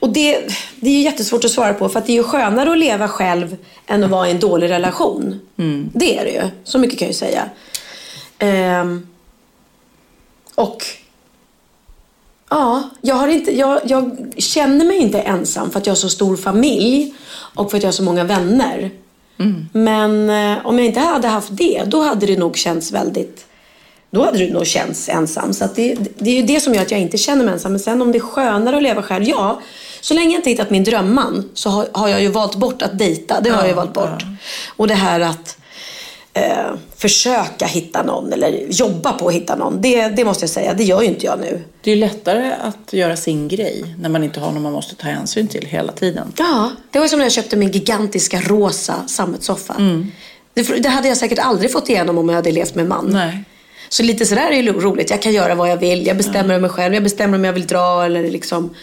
B: och det, det är ju jättesvårt att svara på för att det är ju skönare att leva själv än att vara i en dålig relation. Det är det ju. Så mycket kan jag ju säga. Eh, och Ja, jag, har inte, jag, jag känner mig inte ensam för att jag har så stor familj och för att jag har så många vänner. Men eh, om jag inte hade haft det, då hade det nog känts väldigt... Då hade det nog känts ensam. Så det, det är ju det som gör att jag inte känner mig ensam. Men sen om det är skönare att leva själv, ja. Så länge jag inte hittat min drömman så har, har jag ju valt bort att dejta. Det har jag ju valt bort. Och det här att eh, försöka hitta någon eller jobba på att hitta någon. Det, det måste jag säga, det gör ju inte jag nu.
A: Det är lättare att göra sin grej när man inte har någon man måste ta hänsyn till hela tiden.
B: Ja, det var som när jag köpte min gigantiska rosa sammetssoffa. Det, det hade jag säkert aldrig fått igenom om jag hade levt med man.
A: Nej.
B: Så lite sådär är ju roligt. Jag kan göra vad jag vill. Jag bestämmer över mig själv. Jag bestämmer om jag vill dra eller liksom...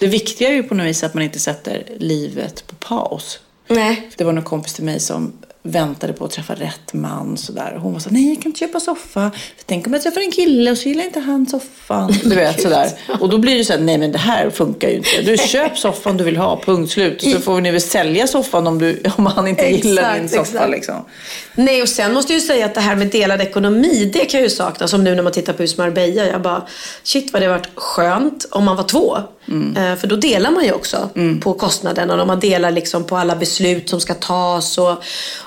A: Det viktiga är ju på något vis att man inte sätter livet på paus.
B: Nej.
A: Det var en kompis till mig som väntade på att träffa rätt man. Sådär. Och hon var så nej jag kan inte köpa soffa. För tänk om jag träffar en kille och så gillar inte han soffan. Du vet sådär. Och då blir det så här, nej men det här funkar ju inte. Du köp soffan du vill ha, punkt slut. Och så får ni väl sälja soffan om, du, om han inte gillar
B: Exakt,
A: din soffa. Liksom.
B: Nej, och sen måste jag ju säga att det här med delad ekonomi, det kan jag ju sakna. Som nu när man tittar på Hus Marbella. Jag bara, shit vad det varit skönt om man var två. Eh, för då delar man ju också på kostnaderna. Och man delar liksom på alla beslut som ska tas. Och,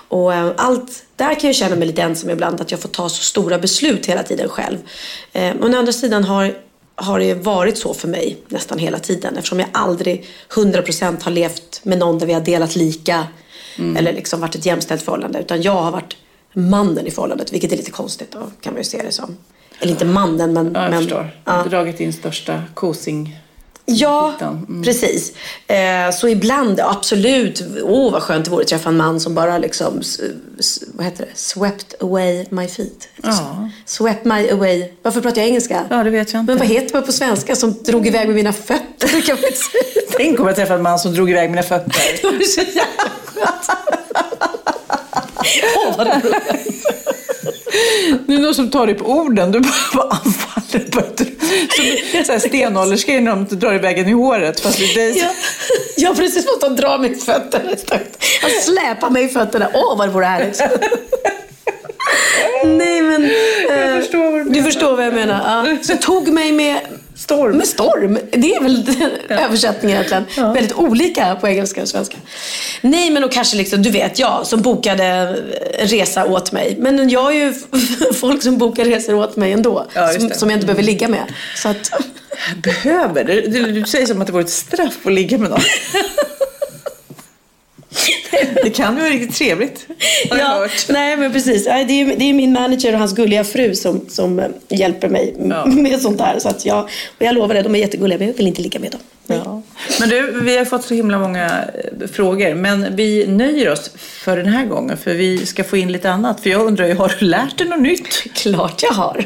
B: och eh, allt. Där kan jag känna mig lite ensam ibland. Att jag får ta så stora beslut hela tiden själv. Eh, men å andra sidan har har det varit så för mig nästan hela tiden. Eftersom jag aldrig 100% har levt med någon där vi har delat lika. Eller liksom varit ett jämställt förhållande. Utan jag har varit mannen i förhållandet. Vilket är lite konstigt då, kan man ju se det som. Eller inte mannen men...
A: Ja, jag
B: men
A: förstår.
B: Ja,
A: Dragit in största kosing.
B: Ja.
A: Mm.
B: precis. Eh, så ibland, absolut. Åh oh, vad skönt det vore att träffa en man som bara liksom, vad heter det? Swept away my feet.
A: Ja.
B: Swept my away. Varför pratar jag engelska?
A: Ja, det vet jag inte.
B: Men vad heter man på svenska som drog iväg med mina fötter? Det <laughs> kan man.
A: Tänk om jag träffade en man som drog iväg mina fötter. <laughs>
B: Det var så jävla skönt. Åh, vad roligt.
A: Det är någon som tar dig på orden. Du bara, anfaller. Som när de drar iväg en i håret. Fast det är
B: Ja, ja, precis. Måste de dra mig i fötterna. Han släpar mig i fötterna. Åh, vad det vore härligt. <laughs> Nej, men... eh,
A: förstår vad du
B: Du
A: menar.
B: förstår vad jag menar. Ja. Så tog mig med...
A: Storm.
B: Med storm. Det är väl <laughs> översättningen egentligen. Väldigt olika på engelska och svenska. Nej, men och kanske liksom, du vet, jag som bokade en resa åt mig. Men jag har ju <laughs> folk som bokar resor åt mig ändå.
A: Ja,
B: som, som jag inte behöver ligga med. Så att...
A: Behöver? Du, du, du säger som att det vore ett straff att ligga med någon. <laughs> Det kan ju vara riktigt trevligt. Har jag
B: Ja,
A: hört.
B: nej men precis. Det är, det är min manager och hans gulliga fru som, som eh, hjälper mig
A: Ja. <laughs>
B: med sånt här. Så att jag, och jag lovar det, de är jättegulliga men jag vill inte ligga med dem.
A: Ja. Men du, vi har fått så himla många eh, frågor. Men vi nöjer oss för den här gången. För vi ska få in lite annat. För jag undrar ju, har du lärt dig något nytt?
B: Klart jag har.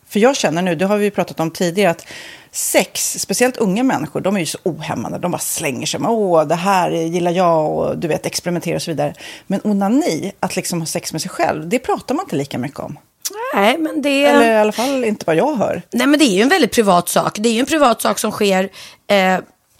A: För jag känner nu, det har vi ju pratat om tidigare, att sex, speciellt unga människor, de är ju så ohämmade. De bara slänger sig med, åh, det här gillar jag och du vet, experimentera och så vidare. Men onani, att liksom ha sex med sig själv, det pratar man inte lika mycket om.
B: Nej, men det...
A: Eller i alla fall inte vad jag hör.
B: Nej, men det är ju en väldigt privat sak. Det är ju en privat sak som sker eh,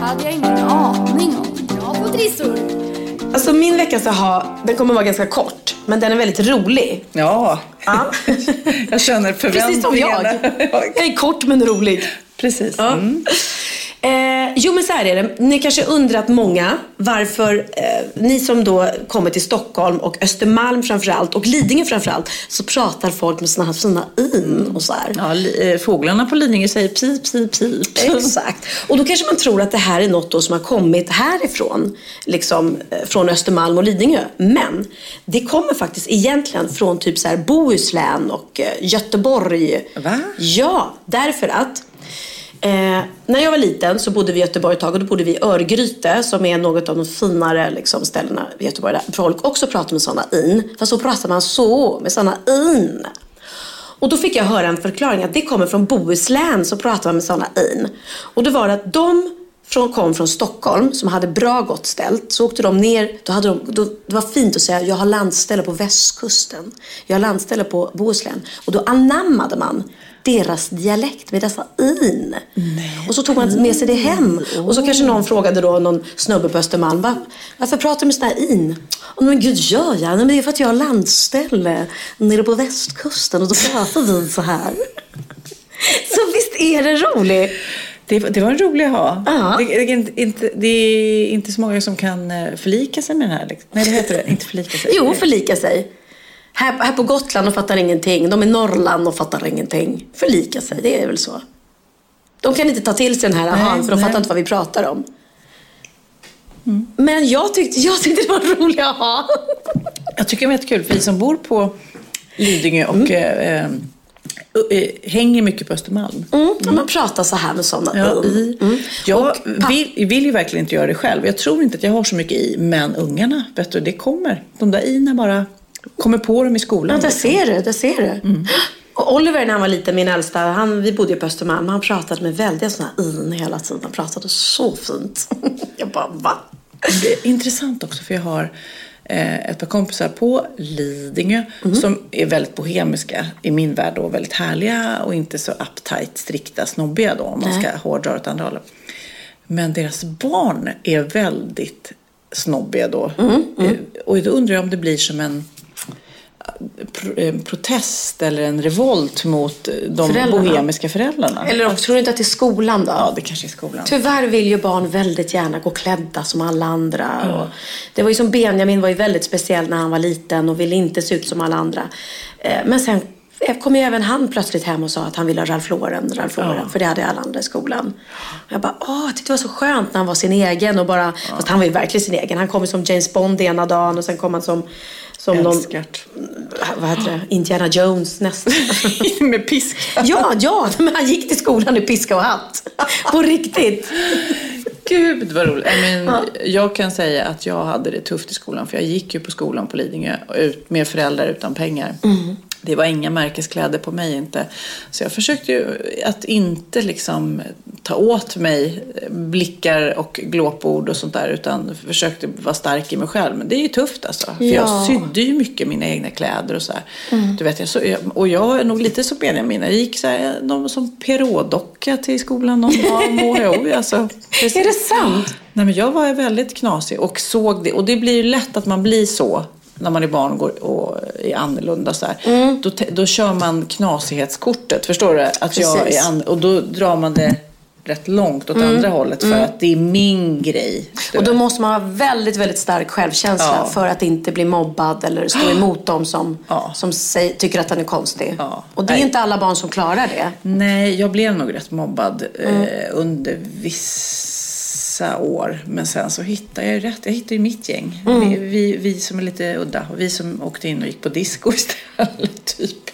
D: Hade jag ingen aning om. Bra på trissor!
B: Alltså min veckans aha, den kommer vara ganska kort. men den är väldigt rolig.
A: Ja,
B: Ja. <laughs>
A: jag känner förväntningarna.
B: Precis som jag. Jag är kort men rolig.
A: Precis.
B: Ja.
A: Mm.
B: Eh, jo men så här är det. Ni kanske undrat många varför eh, ni som då kommer till Stockholm och Östermalm framförallt och Lidingö framförallt så pratar folk med såna här fina in och så här.
A: Ja, eh, fåglarna på Lidingö säger pip, pip, pip.
B: Exakt. Och då kanske man tror att det här är något som har kommit härifrån. Liksom eh, från Östermalm och Lidingö. Men det kommer faktiskt egentligen från typ så här Bohuslän och eh, Göteborg.
A: Va?
B: Ja, därför att Eh, när jag var liten så bodde vi i Göteborg ett tag och då bodde vi i Örgryte som är något av de finare liksom, ställena i Göteborg där folk också pratar med sådana in. Fast så pratar man så med sådana in. Och då fick jag höra en förklaring att det kommer från Bohuslän så pratar man med sådana in. Och det var att de från, kom från Stockholm som hade bra gott ställt. Så åkte de ner, då hade de, då, det var fint att säga jag har landställe på västkusten. Jag har landställe på Bohuslän. Och då anammade man deras dialekt med dessa in. Och så tog man med sig det hem. Och så kanske någon frågade då någon snubbe på Östermalm. "Va- Varför pratar du med sådana här in? Och, men gud, gör jag? Nej, men det är för att jag har landställe nere på västkusten och då pratar vi så här. <laughs> Så visst är det roligt?
A: Det, det var en rolig ha. Det, det, är inte, inte, det är inte så många som kan eh, förlika sig med den här. liksom. Nej, det heter det. Inte förlika sig.
B: Jo, förlika sig. Här, här på Gotland de fattar ingenting. De i Norrland och fattar ingenting. Förlika sig, det är väl så. De kan inte ta till sig den här ahan, för de
A: nej.
B: fattar inte vad vi pratar om. Men jag tyckte, jag tyckte det var en rolig aha.
A: Jag tycker det är jättekul, för vi som bor på Lidingö och
B: Mm.
A: eh, eh, eh, hänger mycket på Östermalm.
B: Mm, Man pratar så här med sådana
A: Ja,
B: mm.
A: i.
B: Mm.
A: Jag vill, vill ju verkligen inte göra det själv. Jag tror inte att jag har så mycket i, men ungarna, vet du, det kommer. De där ina bara kommer på dem i skolan.
B: Ja, där
A: liksom.
B: ser du, där ser du. Och Oliver när han var liten, min äldsta, han, vi bodde ju på Östermalm, han pratade med väldiga sådana in hela tiden. Han pratade så fint. <laughs> Jag bara, va?
A: Det är intressant också för jag har eh, ett par kompisar på Lidingö som är väldigt bohemiska i min värld och väldigt härliga och inte så uptight, strikta, snobbiga då om man ska hårdra åt andra hållet. Men deras barn är väldigt snobbiga då. Eh, Och då undrar jag om det blir som en protest eller en revolt mot de
B: Föräldrarna.
A: bohemiska föräldrarna.
B: Eller också, tror du inte att det är skolan då?
A: Ja, det kanske är skolan.
B: Tyvärr vill ju barn väldigt gärna gå klädda som alla andra. Och det var ju som Benjamin var ju väldigt speciell när han var liten och ville inte se ut som alla andra. Eh, Men sen kom ju även han plötsligt hem och sa att han ville ha Ralph Lauren, Ralph Lauren för det hade alla andra i skolan. Och jag bara, åh, jag tyckte det var så skönt när han var sin egen och bara, fast han var ju verkligen sin egen. Han kom som James Bond ena dagen och sen kom han som, som någon, vad heter det, Indiana Jones nästa. <laughs>
A: Med piska.
B: ja, ja, men han gick till skolan i piska och hatt. <laughs> På riktigt.
A: Gud vad roligt. I mean, Jag kan säga att jag hade det tufft i skolan för jag gick ju på skolan på Lidingö med föräldrar utan pengar. Det var inga märkeskläder på mig inte. Så jag försökte ju att inte liksom ta åt mig blickar och glåpord och sånt där utan försökte vara stark i mig själv. Men det är ju tufft alltså. För
B: Ja.
A: jag sydde ju mycket mina egna kläder och så här. Du vet, jag, så, och jag är nog lite som Benjamin. Jag gick så här, någon som Perrault-docka till skolan någon dag. MHO, <laughs> alltså.
B: Är det sant?
A: Nej, men jag var väldigt knasig och såg det. Och det blir ju lätt att man blir så när man är barn och, går, och är annorlunda. Så.
B: Mm.
A: Då, då kör man knasighetskortet. Förstår du? Att jag är an, och då drar man det rätt långt åt andra hållet för att det är min grej.
B: Och då måste man ha väldigt, väldigt stark självkänsla
A: Ja.
B: för att inte bli mobbad eller stå <gasps> emot dem som,
A: Ja.
B: som säger, tycker att han är konstig.
A: Ja.
B: Och det är
A: Nej.
B: inte alla barn som klarar det.
A: Nej, jag blev nog rätt mobbad
B: Mm.
A: eh, under vissa år. Men sen så hittade jag ju rätt. Jag hittade ju mitt gäng.
B: Mm.
A: Vi, vi, vi som är lite udda. Vi som åkte in och gick på disco <laughs> istället. Typ.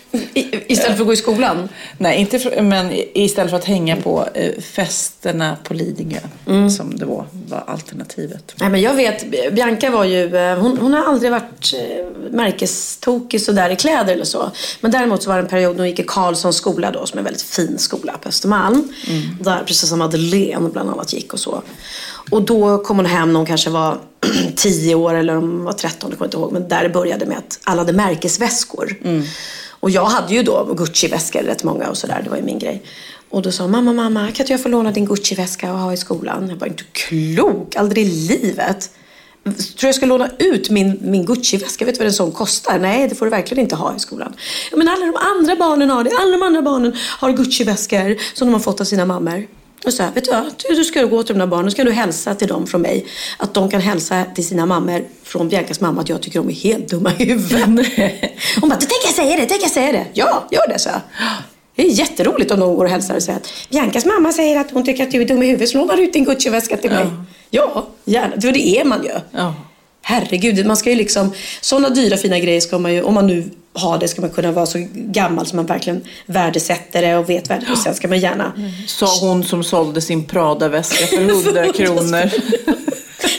B: Istället för att gå i skolan.
A: Nej, inte för, men istället för att hänga på eh, festerna på Lidingö.
B: Mm.
A: Som det var, var alternativet.
B: Nej, men jag vet, Bianca var ju, eh, hon, hon har aldrig varit eh, märkestokig sådär i kläder eller så. Men däremot så var det en period när hon gick i Carlssons skola då, som är en väldigt fin skola på Östermalm. Där precis som Madeleine bland annat gick och så. Och då kom hon hem när hon kanske var <clears throat> 10 år eller om hon var 13, jag kommer inte ihåg. Men där det började med att alla hade märkesväskor. Och jag hade ju då Gucci-väskor, rätt många och sådär. Det var ju min grej. Och då sa mamma, mamma, kan inte jag få låna din Gucci-väska och ha i skolan? Jag var inte klok, aldrig i livet. Tror jag ska låna ut min, min Gucci-väska? Vet du vad en sån kostar? Nej, det får du verkligen inte ha i skolan. Men alla de andra barnen har det. Alla de andra barnen har Gucci-väskor som de har fått av sina mammor. Och så här, vet du vad? Du, du ska gå till de där barnen, ska du hälsa till dem från mig. Att de kan hälsa till sina mammor från Biancas mamma att jag tycker de är helt dumma i huvudet. <laughs> Hon bara, tänk jag säger det, tänk jag säger det. Ja, gör det, så jag. Det är jätteroligt om de går och hälsar och säger att Biancas mamma säger att hon tycker att du är dum i huvudet så lånar du ut din Gucci-väska till mig. Ja, gärna. För det är man ju.
A: Ja.
B: Herregud, man ska ju liksom, sådana dyra fina grejer ska man ju, om man nu har det, ska man kunna vara så gammal som man verkligen värdesätter det och vet värdet. Och sen ska man gärna
A: Sa hon som sålde sin Prada-väska för 100 <laughs> kronor.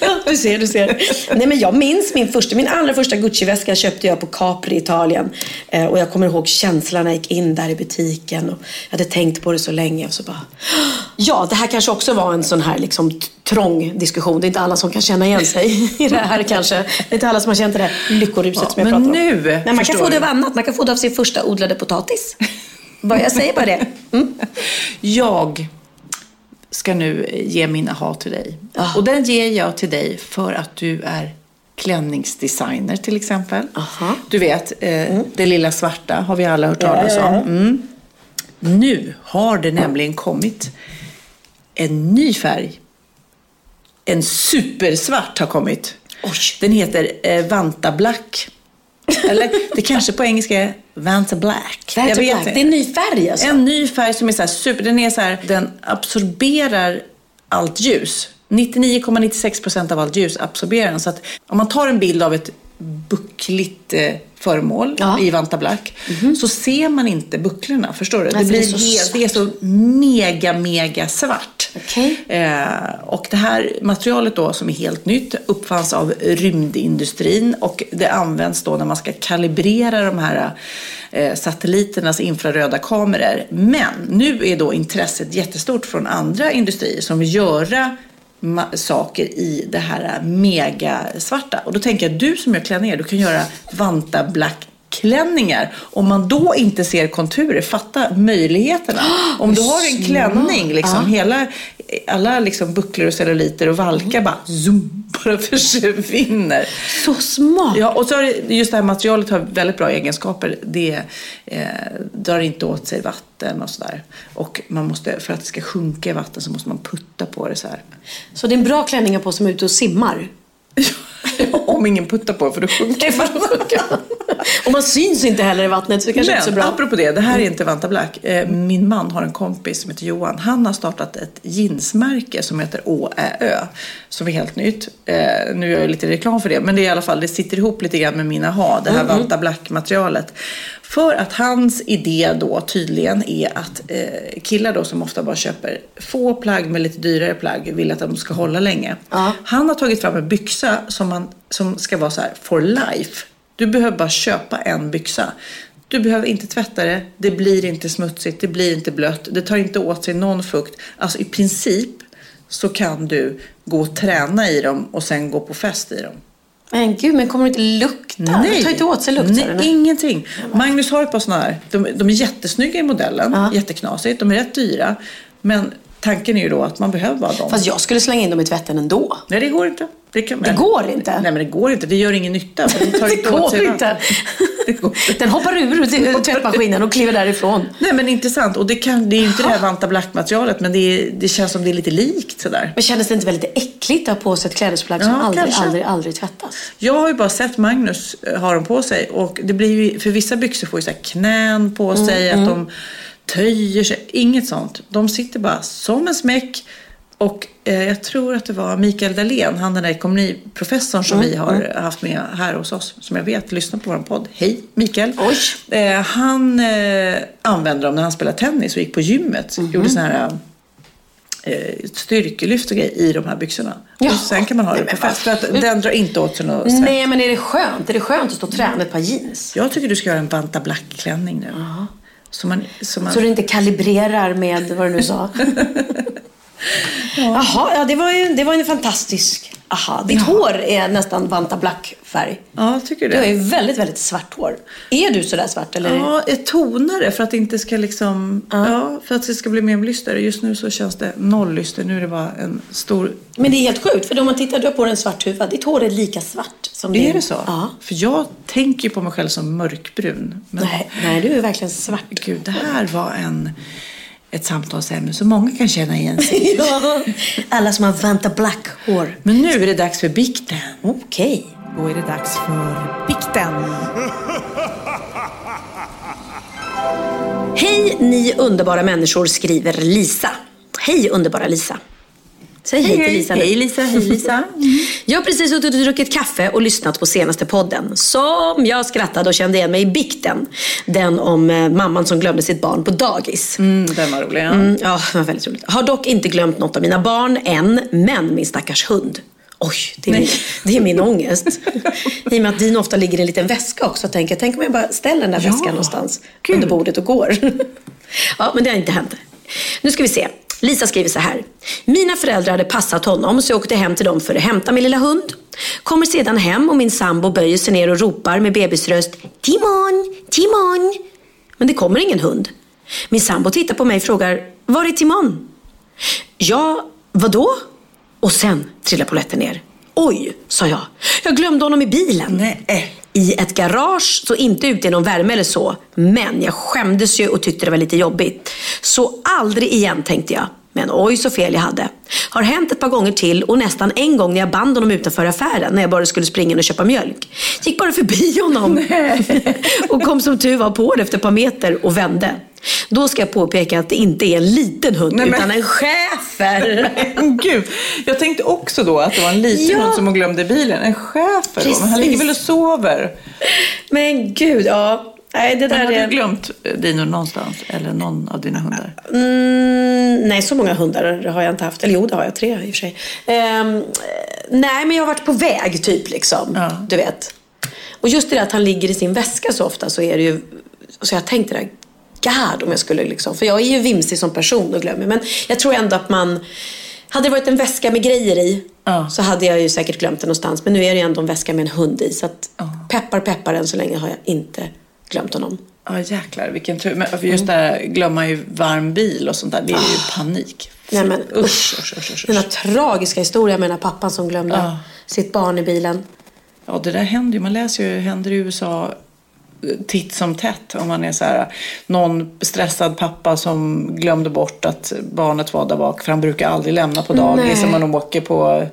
B: Ja, <laughs> du ser, du ser. Nej, men jag minns min första, min allra första Gucci-väska köpte jag på Capri i Italien. Eh, och jag kommer ihåg känslan när jag gick in där i butiken. Och jag hade tänkt på det så länge. Och så bara, <gasps> ja, det här kanske också var en sån här liksom, trång diskussion. Det är inte alla som kan känna igen sig <laughs> i det här kanske. Det är inte alla som har känt det där lyckoruset som jag pratar om.
A: nu
B: Men man kan få det av annat. Man kan få det av sin första odlade potatis. Bara- Jag säger bara det. Mm. <laughs>
A: Jag ska nu ge min aha till dig. Och den ger jag till dig för att du är klänningsdesigner till exempel.
B: Aha.
A: Du vet, eh, det lilla svarta har vi alla hört talas om. Mm. Nu har det nämligen kommit en ny färg. En supersvart har kommit.
B: Oj.
A: Den heter eh, Vanta Black. Eller det kanske på engelska är Vanta Black.
B: Vanta Black.
A: inte.
B: Det är en ny färg alltså.
A: En ny färg som är så super. Den är så här, den absorberar allt ljus. 99,96% av allt ljus absorberar den. Så att om man tar en bild av ett buckligt eh, föremål
B: Ja.
A: i Vanta Black så ser man inte bucklorna. Förstår du? Det,
B: för det är
A: blir
B: så
A: helt, det är så mega, mega svart.
B: Okay.
A: Eh, och det här materialet då som är helt nytt uppfanns av rymdindustrin och det används då när man ska kalibrera de här eh, satelliternas infraröda kameror. Men nu är då intresset jättestort från andra industrier som vill göra saker i det här mega svarta. Och då tänker jag, du som gör klänningar, du kan göra Vanta Black klänningar. Om man då inte ser konturer, fatta möjligheterna. <gasps> Om du har en klänning, liksom, hela, alla liksom bucklor och celluliter och valkar bara, zoom, <laughs> bara försvinner.
B: Så smart.
A: Ja, och så det, just det här materialet har väldigt bra egenskaper. Det eh, drar inte åt sig vatten och sådär. Och man måste, för att det ska sjunka i vatten så måste man putta på det så här.
B: Så det är en bra klänning att på som är ute och simmar. <laughs> <laughs>
A: Om ingen puttar på för då sjunker man. <laughs>
B: Och man syns inte heller i vattnet så det kanske
A: Men
B: inte är så bra.
A: apropå det, det här är inte Vanta Black. Eh, Min man har en kompis som heter Johan. Han har startat ett jeansmärke som heter ÅÄÖ. Som är helt nytt. Eh, Nu gör jag lite reklam för det. Men det är i alla fall, det sitter ihop lite grann med mina ha. Det här Vanta Black-materialet. För att hans idé då tydligen är att eh, killar då som ofta bara köper få plagg med lite dyrare plagg vill att de ska hålla länge. Han har tagit fram en byxa som, man, som ska vara så här for life. Du behöver bara köpa en byxa. Du behöver inte tvätta det, det blir inte smutsigt, det blir inte blött, det tar inte åt sig någon fukt. Alltså i princip så kan du gå och träna i dem och sen gå på fest i dem.
B: Men gud, men kommer det inte lukta? Det tar inte åt sig lukt.
A: Nej, ingenting. Magnus har ett par sådana här. De, de är jättesnygga i modellen, jätteknasigt. De är rätt dyra. Men tanken är ju då att man behöver bara dem.
B: Fast jag skulle slänga in dem i tvätten ändå.
A: Nej, det går inte. Det, kan,
B: Det går inte?
A: Nej, men det går inte. Det gör ingen nytta. För de tar <laughs>
B: Det går inte. <laughs>
A: Det går inte.
B: Den hoppar ur tvättmaskinen och kliver därifrån.
A: Nej men intressant. Och det, kan, det är ju inte det här Vanta Black-materialet men det, är, det känns som det är lite likt sådär.
B: Men kändes det inte väldigt äckligt att ha på sig ett klädesplagg som
A: Ja,
B: aldrig,
A: kanske.
B: aldrig, aldrig tvättas?
A: Jag har ju bara sett Magnus eh, ha dem på sig och det blir ju, för vissa byxor får ju så knän på sig, att de töjer sig. Inget sånt. De sitter bara som en smäck. Och eh, jag tror att det var Mikael Dahlén, han den där ekonomiprofessorn som vi har haft med här hos oss, som jag vet lyssnar på vår podd. Hej Mikael!
B: Oj.
A: Eh, han eh, använde dem när han spelade tennis och gick på gymmet. Gjorde sådana här eh, styrkelyft och grejer i de här byxorna.
B: Ja.
A: Och sen kan man ha det på fest. För att den drar inte åt sig något.
B: Nej, men är det skönt? Är det skönt att stå och träna ett par jeans?
A: Jag tycker du ska göra en Vanta Black-klänning nu. Så man, så man,
B: Så du inte kalibrerar med vad du nu sa? <laughs> Jaha, ja, det var ju det var en fantastisk... Aha, ditt hår är nästan Vanta Black-färg.
A: Ja, tycker
B: Du har
A: du?
B: ju väldigt, väldigt svart hår. Är du sådär svart eller?
A: Ja, ett tonare för att det inte ska liksom... Ja, för att det ska bli mer lyster. Just nu så känns det noll lyster. Nu är det bara en stor...
B: Men det är helt sjukt, för om man tittar, du har på dig en svart huva. Ditt hår är lika svart som
A: Är
B: din.
A: det så?
B: Ja.
A: För jag tänker på mig själv som mörkbrun. Men
B: Nej, nej, du är verkligen svart.
A: gud, det här var en, ett samtalsämne som många kan känna igen sig <laughs>
B: ja, alla som har Vanta Black-hår.
A: Men nu är det dags för bikten.
B: Okej.
E: Då är det dags för bikten.
B: Hej ni underbara människor, skriver Lisa. Hej underbara Lisa. Säg hej, till Lisa.
A: Hej Lisa, hej Lisa. <laughs>
B: Jag har precis suttit och druckit kaffe och lyssnat på senaste podden. Som jag skrattade och kände igen mig i bikten. Den om eh, mamman som glömde sitt barn på dagis.
A: Mm, den var rolig. Ja.
B: Mm, ja, det var väldigt roligt. Har dock inte glömt något av mina barn än, men min stackars hund. Oj, det är, min, det är min ångest. <laughs> I och med att din ofta ligger i en liten väska också. Tänker, tänk om jag bara ställer den där
A: Ja,
B: väskan någonstans
A: gud.
B: under bordet och går. <laughs> ja, men det har inte hänt. Nu ska vi se. Lisa skriver så här. Mina föräldrar hade passat honom så jag åkte hem till dem för att hämta min lilla hund. Kommer sedan hem och min sambo böjer sig ner och ropar med bebisröst Timon, Timon. Men det kommer ingen hund. Min sambo tittar på mig och frågar Var är Timon? Ja, vadå? Och sen trillar polletten ner. Oj, sa jag. Jag glömde honom i bilen.
A: Nej. Äh.
B: I ett garage, så inte ute i någon värme eller så. Men jag skämdes ju och tyckte det var lite jobbigt. Så aldrig igen tänkte jag. Men oj så fel jag hade. Har hänt ett par gånger till och nästan en gång när jag band honom utanför affären när jag bara skulle springa in och köpa mjölk. Gick bara förbi honom. <laughs> <laughs> och kom som tur var på det efter ett par meter och vände. Då ska jag påpeka att det inte är en liten hund
A: Nej, men-
B: utan en schäfer. <laughs>
A: Gud, jag tänkte också då att det var en liten
B: Ja.
A: hund som hon glömde i bilen. En schäfer men han ligger väl och sover.
B: Men gud, ja. Nej, det
A: Men
B: där
A: har
B: är...
A: du glömt Dino någonstans? Eller någon av dina hundar?
B: Mm, nej, så många hundar har jag inte haft. Eller jo, det har jag. Tre i och för sig. Ehm, nej, men jag har varit på väg typ liksom.
A: Ja.
B: Du vet. Och just det där att han ligger i sin väska så ofta så är det ju... Så jag tänkte där, God om jag skulle liksom... För jag är ju vimsig som person och glömmer. Men jag tror ändå att man... Hade det varit en väska med grejer i
A: Ja.
B: så hade jag ju säkert glömt det någonstans. Men nu är det ju ändå en väska med en hund i. Så att peppar peppar än så länge har jag inte glömt honom.
A: Ja jäklar vilken tur. Men för just det här glömma ju varm bil och sånt där, det är ju panik.
B: Nej, men
A: Usch, usch, usch, usch,
B: Den här tragiska historien med den här pappan som glömde
A: Ja.
B: sitt barn i bilen.
A: Ja det där händer ju, man läser ju, händer i USA titt som tätt. Om man är så här, någon stressad pappa som glömde bort att barnet var där bak. För han brukar aldrig lämna på dagis. Och man åker på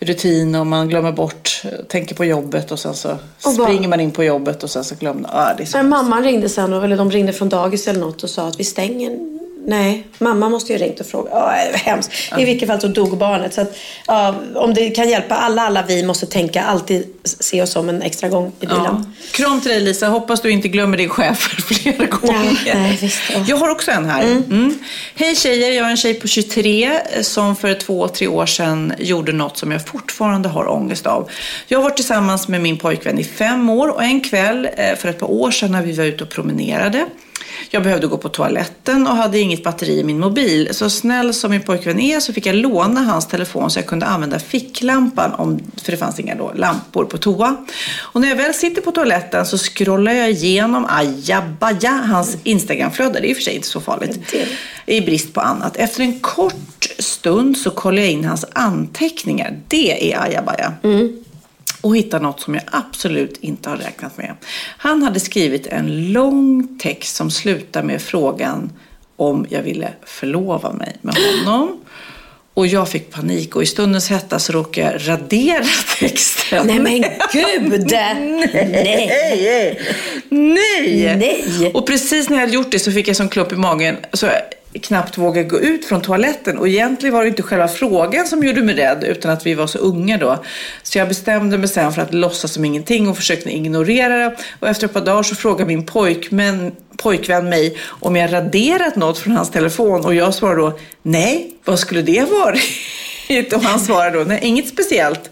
A: rutin och man glömmer bort, tänker på jobbet och sen så
B: Och bara-
A: springer man in på jobbet och sen så glömmer ah, det är så
B: Men mamman ringde sen, eller de ringde från dagis eller något och sa att vi stänger. Nej, mamma måste ju ringt och frågat. Ja, det var hemskt. I vilket fall så dog barnet. Så att, ja, om det kan hjälpa alla, alla vi måste tänka, alltid se oss om en extra gång i bilen.
A: Ja. Kram till dig Lisa, hoppas du inte glömmer din chef <laughs> flera gånger.
B: nej, visst, ja.
A: Jag har också en här. Mm. Hej tjejer, jag är en tjej på 23 som för två, tre år sedan gjorde något som jag fortfarande har ångest av. Jag har varit tillsammans med min pojkvän i fem år och en kväll eh, för ett par år sedan när vi var ute och promenerade jag behövde gå på toaletten och hade inget batteri i min mobil. Så snäll som min pojkvän är så fick jag låna hans telefon så jag kunde använda ficklampan om, för det fanns inga då, lampor på toa. Och när jag väl sitter på toaletten så scrollar jag igenom ajabaja hans Instagramflöde. Det är i och för sig inte så farligt. I brist på annat. Efter en kort stund så kollar jag in hans anteckningar. Det är ajabaja och hittar något som jag absolut inte har räknat med. Han hade skrivit en lång text som slutar med frågan om jag ville förlova mig med honom. Och jag fick panik och i stundens hetta så råkade jag radera <laughs> texten.
B: Nej men gud! <laughs> Nej!
A: Nej! Nej!
B: Nej.
A: Och precis när jag hade gjort det så fick jag som klopp i magen så knappt vågade gå ut från toaletten. Och egentligen var det inte själva frågan som gjorde mig rädd utan att vi var så unga då. Så jag bestämde mig sen för att låtsas som ingenting och försökte ignorera det. Och efter ett par dagar så frågade min pojkvän, pojkvän mig om jag raderat något från hans telefon och jag svarade då nej, vad skulle det varit? <laughs> Och han svarade då nej, inget speciellt.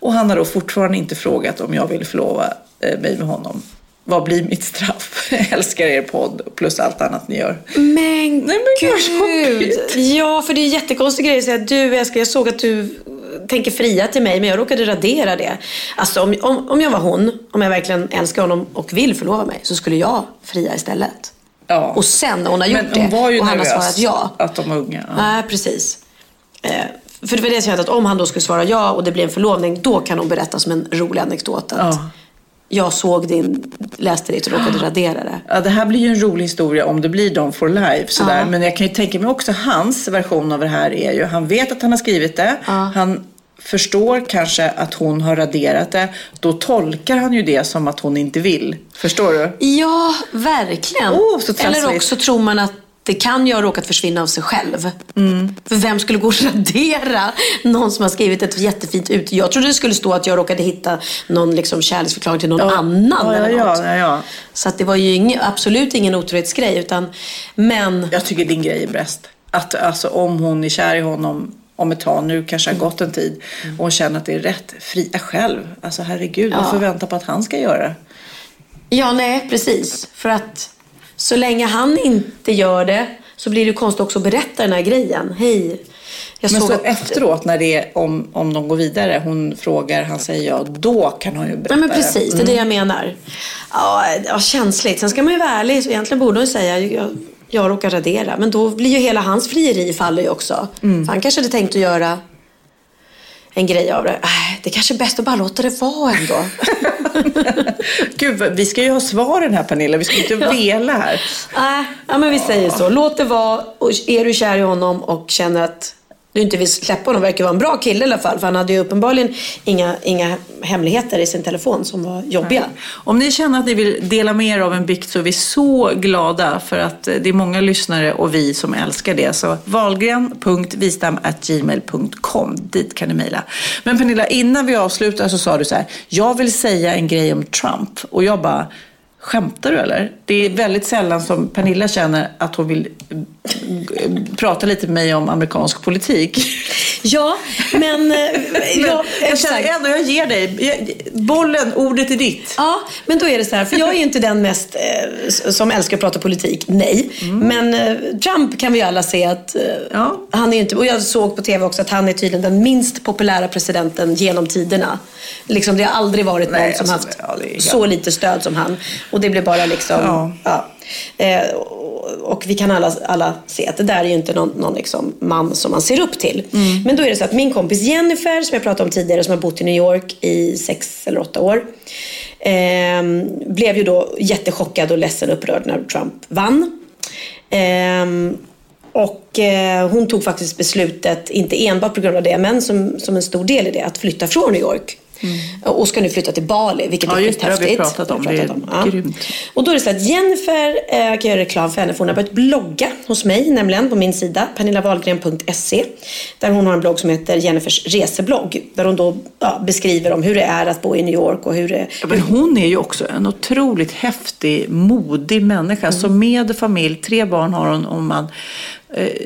A: Och han har då fortfarande inte frågat om jag vill förlova eh, mig med honom. Vad blir mitt straff? <laughs> älskar er podd plus allt annat ni gör.
B: Men,
A: Nej, men gud.
B: Ja, för det är en jättekonstig grej att säga du älskling, jag såg att du tänker fria till mig, men jag råkade radera det. Alltså om, om, om jag var hon, om jag verkligen älskar honom och vill förlova mig, så skulle jag fria istället.
A: Ja.
B: Och sen när hon har gjort
A: Men hon
B: det
A: var ju
B: och han har svarat ja.
A: att de var unga. Ja.
B: Nej, precis. Eh, för det var det jag kände att om han då skulle svara ja och det blir en förlovning, då kan hon berätta som en rolig anekdot att
A: Ja.
B: Jag såg din, läste ditt och råkade radera det.
A: Ja, det här blir ju en rolig historia om det blir Don for Life. Sådär.
B: Ja.
A: Men jag kan ju tänka mig också hans version av det här är ju, han vet att han har skrivit det. Han förstår kanske att hon har raderat det. Då tolkar han ju det som att hon inte vill. Förstår du?
B: Ja, verkligen.
A: Oh.
B: Eller också tror man att det kan ju ha råkat försvinna av sig själv. För vem skulle gå och radera någon som har skrivit ett jättefint ut? Jag trodde det skulle stå att jag råkade hitta någon liksom kärleksförklaring till någon annan
A: ja,
B: eller
A: ja,
B: något.
A: ja, ja.
B: Så att det var ju ing, absolut ingen otrohetsgrej. Utan, men
A: Jag tycker din grej är bäst. Att alltså, om hon är kär i honom om ett tag, nu kanske har gått en tid, och hon känner att det är rätt, fria själv. Alltså herregud,
B: Ja.
A: varför vänta på att han ska göra det?
B: Ja, nej, precis. För att så länge han inte gör det så blir det konstigt också att berätta den här grejen. Hej, jag
A: Men
B: såg
A: så
B: att...
A: efteråt, när det är, om, om de går vidare, hon frågar, han säger ja, då kan hon ju berätta
B: Ja, men precis. Det är det jag menar. Ja, ja, känsligt. Sen ska man ju vara ärlig. Så egentligen borde hon säga jag, jag råkar radera. Men då blir ju hela hans frieri faller ju också.
A: Mm.
B: För han kanske hade tänkt att göra en grej av det. Äh, det kanske är bäst att bara låta det vara ändå. <laughs>
A: Gud, vi ska ju ha svaren här Pernilla, vi ska inte vela här.
B: Nej, ja, men vi säger så. Låt det vara. Och är du kär i honom och känner att du inte vill släppa honom, verkar vara en bra kille i alla fall. För han hade ju uppenbarligen inga, inga hemligheter i sin telefon som var jobbiga. Nej.
A: Om ni känner att ni vill dela med er av en bikt så är vi så glada för att eh, det är många lyssnare och vi som älskar det. Så valgren.vistam.gmail.com, dit kan ni mejla. Men Pernilla, innan vi avslutar så sa du så här, jag vill säga en grej om Trump. Och jag bara, skämtar du eller? Det är väldigt sällan som Pernilla känner att hon vill eh, prata lite med mig om amerikansk politik.
B: Ja, men... eh, ja,
A: jag känner ändå, jag ger dig bollen, ordet är ditt.
B: Ja, men då är det så här, för jag är ju inte den mest eh, som älskar att prata politik, nej. Men eh, Trump kan vi alla se att eh,
A: Ja.
B: han är inte, och jag såg på TV också att han är tydligen den minst populära presidenten genom tiderna. Liksom, det har aldrig varit någon
A: Nej,
B: som
A: alltså,
B: haft
A: ja,
B: så lite stöd som han. Och det blir bara liksom,
A: Ja.
B: ja. Eh, och- vi kan alla, alla se att det där är ju inte någon, någon liksom man som man ser upp till.
A: Mm.
B: Men då är det så att min kompis Jennifer, som jag pratade om tidigare, som har bott i New York i sex eller åtta år. ehm, blev ju då jättechockad och ledsen och upprörd när Trump vann. Ehm, och eh, hon tog faktiskt beslutet, inte enbart på grund av det, men som, som en stor del i det, att flytta från New York. Och ska nu flytta till Bali, vilket
A: Mm. Ja,
B: är
A: just
B: häftigt.
A: det har vi pratat om.
B: har
A: Det är
B: ja.
A: grymt.
B: Och då är det så att Jennifer, eh, jag kan göra reklam för henne, för hon har börjat blogga hos mig, nämligen på min sida, pernillavalgren.se. Där hon har en blogg som heter Jennifers reseblogg. Där hon då ja, beskriver om hur det är att bo i New York och hur det...
A: Ja, men hon är ju också en otroligt häftig, modig människa. Som med familj, tre barn har hon och man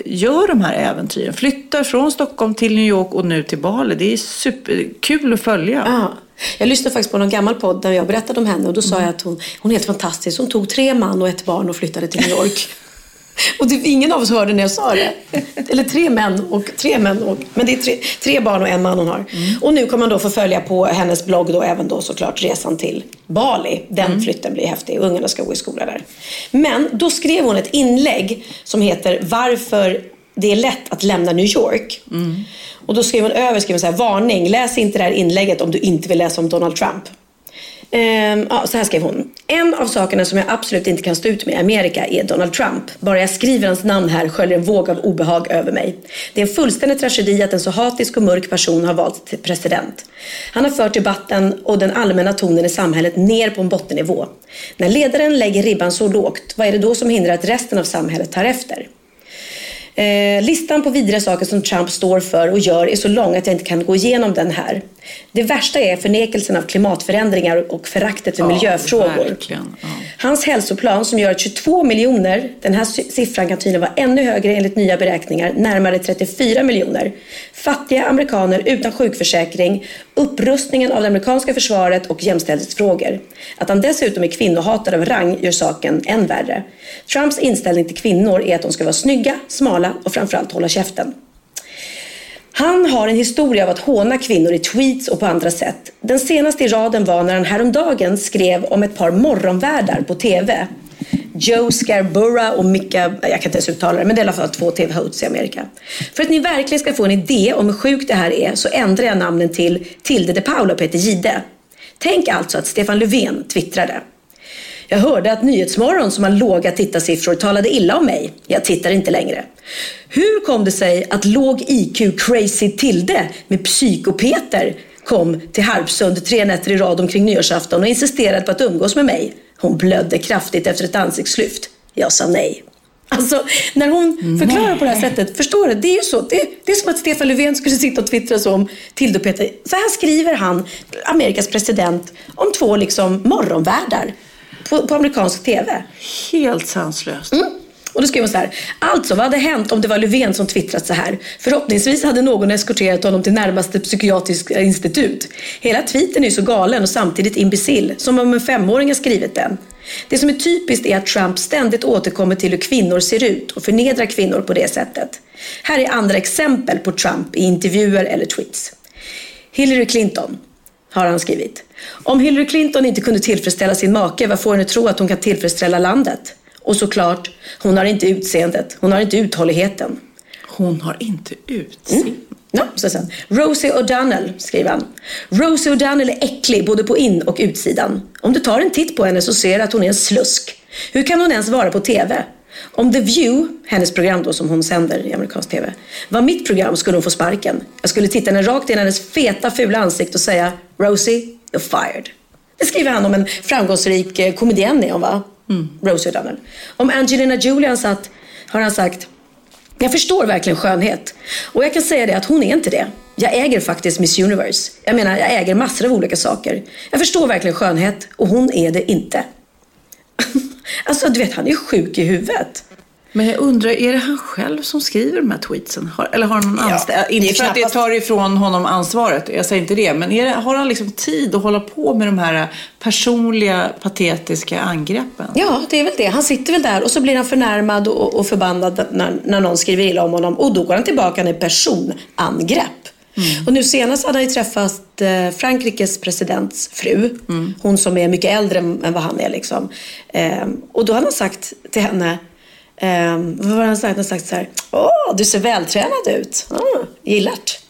A: gör de här äventyren. Flyttar från Stockholm till New York och nu till Bali. Det är superkul att följa.
B: Ja. Jag lyssnade faktiskt på någon gammal podd där jag berättade om henne och då sa jag att hon, hon är helt fantastisk. Hon tog tre man och ett barn och flyttade till New York. <laughs> Och det, ingen av oss hörde när jag sa det. Eller tre män och tre män. Och, men det är tre, tre barn och en man hon har. Och nu kommer man då få följa på hennes blogg då även då såklart resan till Bali. Den flytten blir häftig. Ungarna ska gå i skola där. Men då skrev hon ett inlägg som heter Varför det är lätt att lämna New York. Och då skrev hon över, skrev hon så här, varning, läs inte det här inlägget om du inte vill läsa om Donald Trump. Ehm, ja, så här skrev hon. En av sakerna som jag absolut inte kan stå ut med i Amerika är Donald Trump. Bara jag skriver hans namn här sköljer en våg av obehag över mig. Det är en fullständig tragedi att en så hatisk och mörk person har valts till president. Han har fört debatten och den allmänna tonen i samhället ner på en bottennivå. När ledaren lägger ribban så lågt, vad är det då som hindrar att resten av samhället tar efter? Eh, listan på vidriga saker som Trump står för och gör är så lång att jag inte kan gå igenom den här. Det värsta är förnekelsen av klimatförändringar och föraktet för
A: Ja,
B: miljöfrågor.
A: ja.
B: Hans hälsoplan som gör att 22 miljoner, den här si- siffran kan tydligen vara ännu högre enligt nya beräkningar, närmare 34 miljoner. Fattiga amerikaner utan sjukförsäkring, upprustningen av det amerikanska försvaret och jämställdhetsfrågor. Att han dessutom är kvinnohatare av rang gör saken än värre. Trumps inställning till kvinnor är att de ska vara snygga, smala och framförallt hålla käften. Han har en historia av att håna kvinnor i tweets och på andra sätt. Den senaste i raden var när han häromdagen skrev om ett par morgonvärdar på TV. Joe Scarborough och Micka, jag kan inte ens uttala det, men det är i alla fall två TV-hosts i Amerika. För att ni verkligen ska få en idé om hur sjukt det här är så ändrar jag namnen till Tilde de Paula och Peter Gide. Tänk alltså att Stefan Löfven twittrade. Jag hörde att Nyhetsmorgon som har låga tittarsiffror talade illa om mig. Jag tittar inte längre. Hur kom det sig att låg IQ Crazy Tilde med Psykopeter kom till Harpsund tre nätter i rad omkring nyårsafton och insisterade på att umgås med mig? Hon blödde kraftigt efter ett ansiktslyft. Jag sa nej. Alltså, när hon förklarar på det här sättet, förstår du? Det är ju så. Det, det är som att Stefan Löfven skulle sitta och twittra så om Tilde och Peter. Så här skriver han, Amerikas president, om två liksom morgonvärdar på, på amerikansk TV.
A: Helt sanslöst.
B: Mm. Och då skrev hon så här. Alltså, vad hade hänt om det var Löfven som twittrat så här? Förhoppningsvis hade någon eskorterat honom till närmaste psykiatriska institut. Hela tweeten är ju så galen och samtidigt imbecill, som om en femåring har skrivit den. Det som är typiskt är att Trump ständigt återkommer till hur kvinnor ser ut och förnedrar kvinnor på det sättet. Här är andra exempel på Trump i intervjuer eller tweets. Hillary Clinton har han skrivit. Om Hillary Clinton inte kunde tillfredsställa sin make, vad får henne tro att hon kan tillfredsställa landet? Och såklart, hon har inte utseendet, hon har inte uthålligheten.
A: Hon har inte utseende.
B: Ja, så sen. Rosie O'Donnell, skriver han. Rosie O'Donnell är äcklig både på in och utsidan. Om du tar en titt på henne så ser du att hon är en slusk. Hur kan hon ens vara på TV? Om The View, hennes program då som hon sänder i amerikansk TV, var mitt program skulle hon få sparken. Jag skulle titta henne rakt in i hennes feta fula ansikte och säga Rosie, you're fired. Det skriver han om en framgångsrik eh, komedienn är hon va? Rosie O'Donnell. Om Angelina Jolie han sagt- har han sagt jag förstår verkligen skönhet. Och jag kan säga det att hon är inte det. Jag äger faktiskt Miss Universe. Jag menar, jag äger massor av olika saker. Jag förstår verkligen skönhet och hon är det inte. <laughs> alltså, du vet, han är ju sjuk i huvudet.
A: Men jag undrar, är det han själv som skriver de här tweetsen? Har, eller har han någon
B: Ja,
A: anställd? Inte för att det tar ifrån honom ansvaret, jag säger inte det. Men det, har han liksom tid att hålla på med de här personliga, patetiska angreppen?
B: Ja, det är väl det. Han sitter väl där och så blir han förnärmad och, och förbannad när, när någon skriver illa om honom. Och då går han tillbaka med personangrepp. Och nu senast hade han ju träffat eh, Frankrikes presidents fru. Hon som är mycket äldre än än vad han är. Liksom. Eh, och då hade han sagt till henne, eh, vad var det han sagt? Han sagt så här, åh, du ser vältränad ut. Ah, gillart.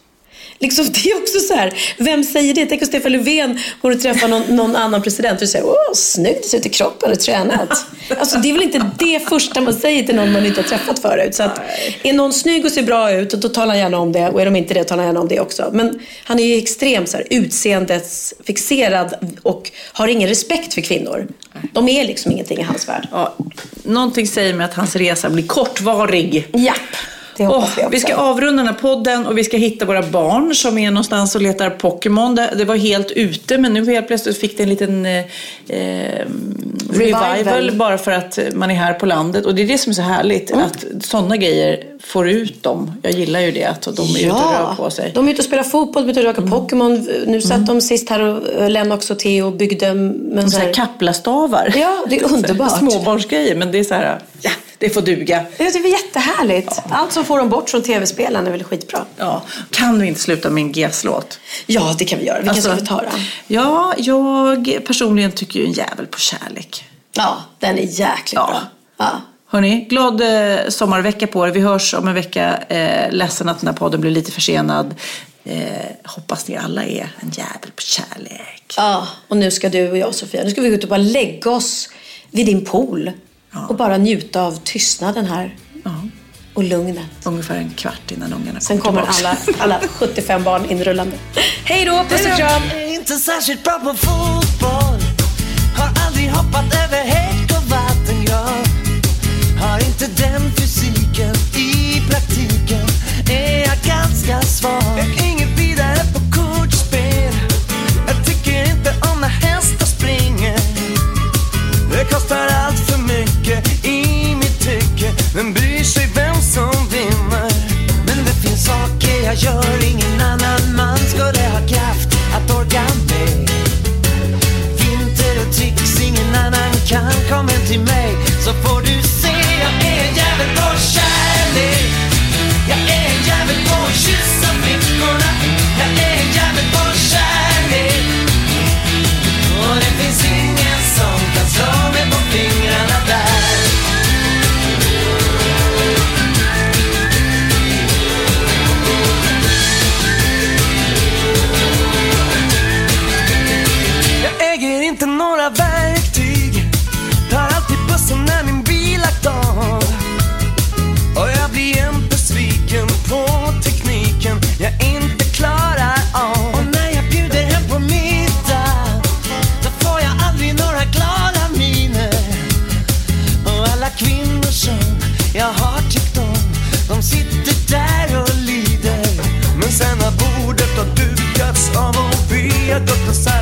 B: Liksom, det är också så här, vem säger det? Tänk om Stefan Löfven går och träffar någon, någon annan president och säger åh, snyggt, ser ut i kroppen, har du tränat? Alltså, det är väl inte det första man säger till någon man inte har träffat förut. Så att, är någon snygg och ser bra ut, då talar han gärna om det. Och är de inte det, talar han gärna om det också. Men han är ju extremt så här, utseendesfixerad och har ingen respekt för kvinnor. De är liksom ingenting i hans värld.
A: Ja, någonting säger mig att hans resa blir kortvarig.
B: Japp, det hoppas
A: Åh,
B: vi
A: vi ska avrunda den här podden och vi ska hitta våra barn som är någonstans och letar Pokémon. Det, var helt ute men nu helt plötsligt fick det en liten eh, eh, revival.
B: Revival.
A: bara för att man är här på landet. Och det är det som är så härligt,
B: Mm.
A: att sådana grejer får ut dem. Jag gillar ju det, att de är ute och rör på sig. Mm.
B: De är ute och spelar fotboll, de är ute och röker Pokémon. Nu satt de sist här och eh, Lennox och Theo byggde med
A: Så här kaplastavar.
B: Ja, det är <laughs> underbart.
A: Småbarnsgrejer, men det är så här, ja, det får duga.
B: Det är jättehärligt. Allt som får dem bort från tv-spelen är väl skitbra.
A: Ja, kan vi inte sluta med en GES-låt?
B: Ja, det kan vi göra. Vilken
A: Alltså,
B: ska vi ta då?
A: Ja, jag personligen tycker ju en jävel på kärlek.
B: Ja, den är jäkligt
A: Ja.
B: bra. Ja.
A: Hörni, glad eh, sommarvecka på er. Vi hörs om en vecka. Eh, ledsen att den här podden blir lite försenad. Eh, hoppas ni alla är en jävel på kärlek.
B: ja, och nu ska du och jag Sofia, nu ska vi gå ut och bara lägga oss vid din pool. Och bara njuta av tystnaden här.
A: Ja.
B: Och lugnet.
A: Ungefär en kvart innan ungarna
B: Sen kommer alla, alla <laughs> 75 barn inrullande. Hej då, puss och kram!
F: inte särskilt bra på fotboll Har aldrig hoppat över häck och vatten jag Har inte den fysiken i praktiken Är jag ganska svag Jag gör ingen annan man skulle ha kraft att orka med? Vinter och tricks ingen annan kan Kom hem till mig. Så får du se Jag är en jävel på kärlek. Jag är en jävel på att kyssa flickorna. Jag är en jävel på kärlek. Och det finns ingen och
G: vi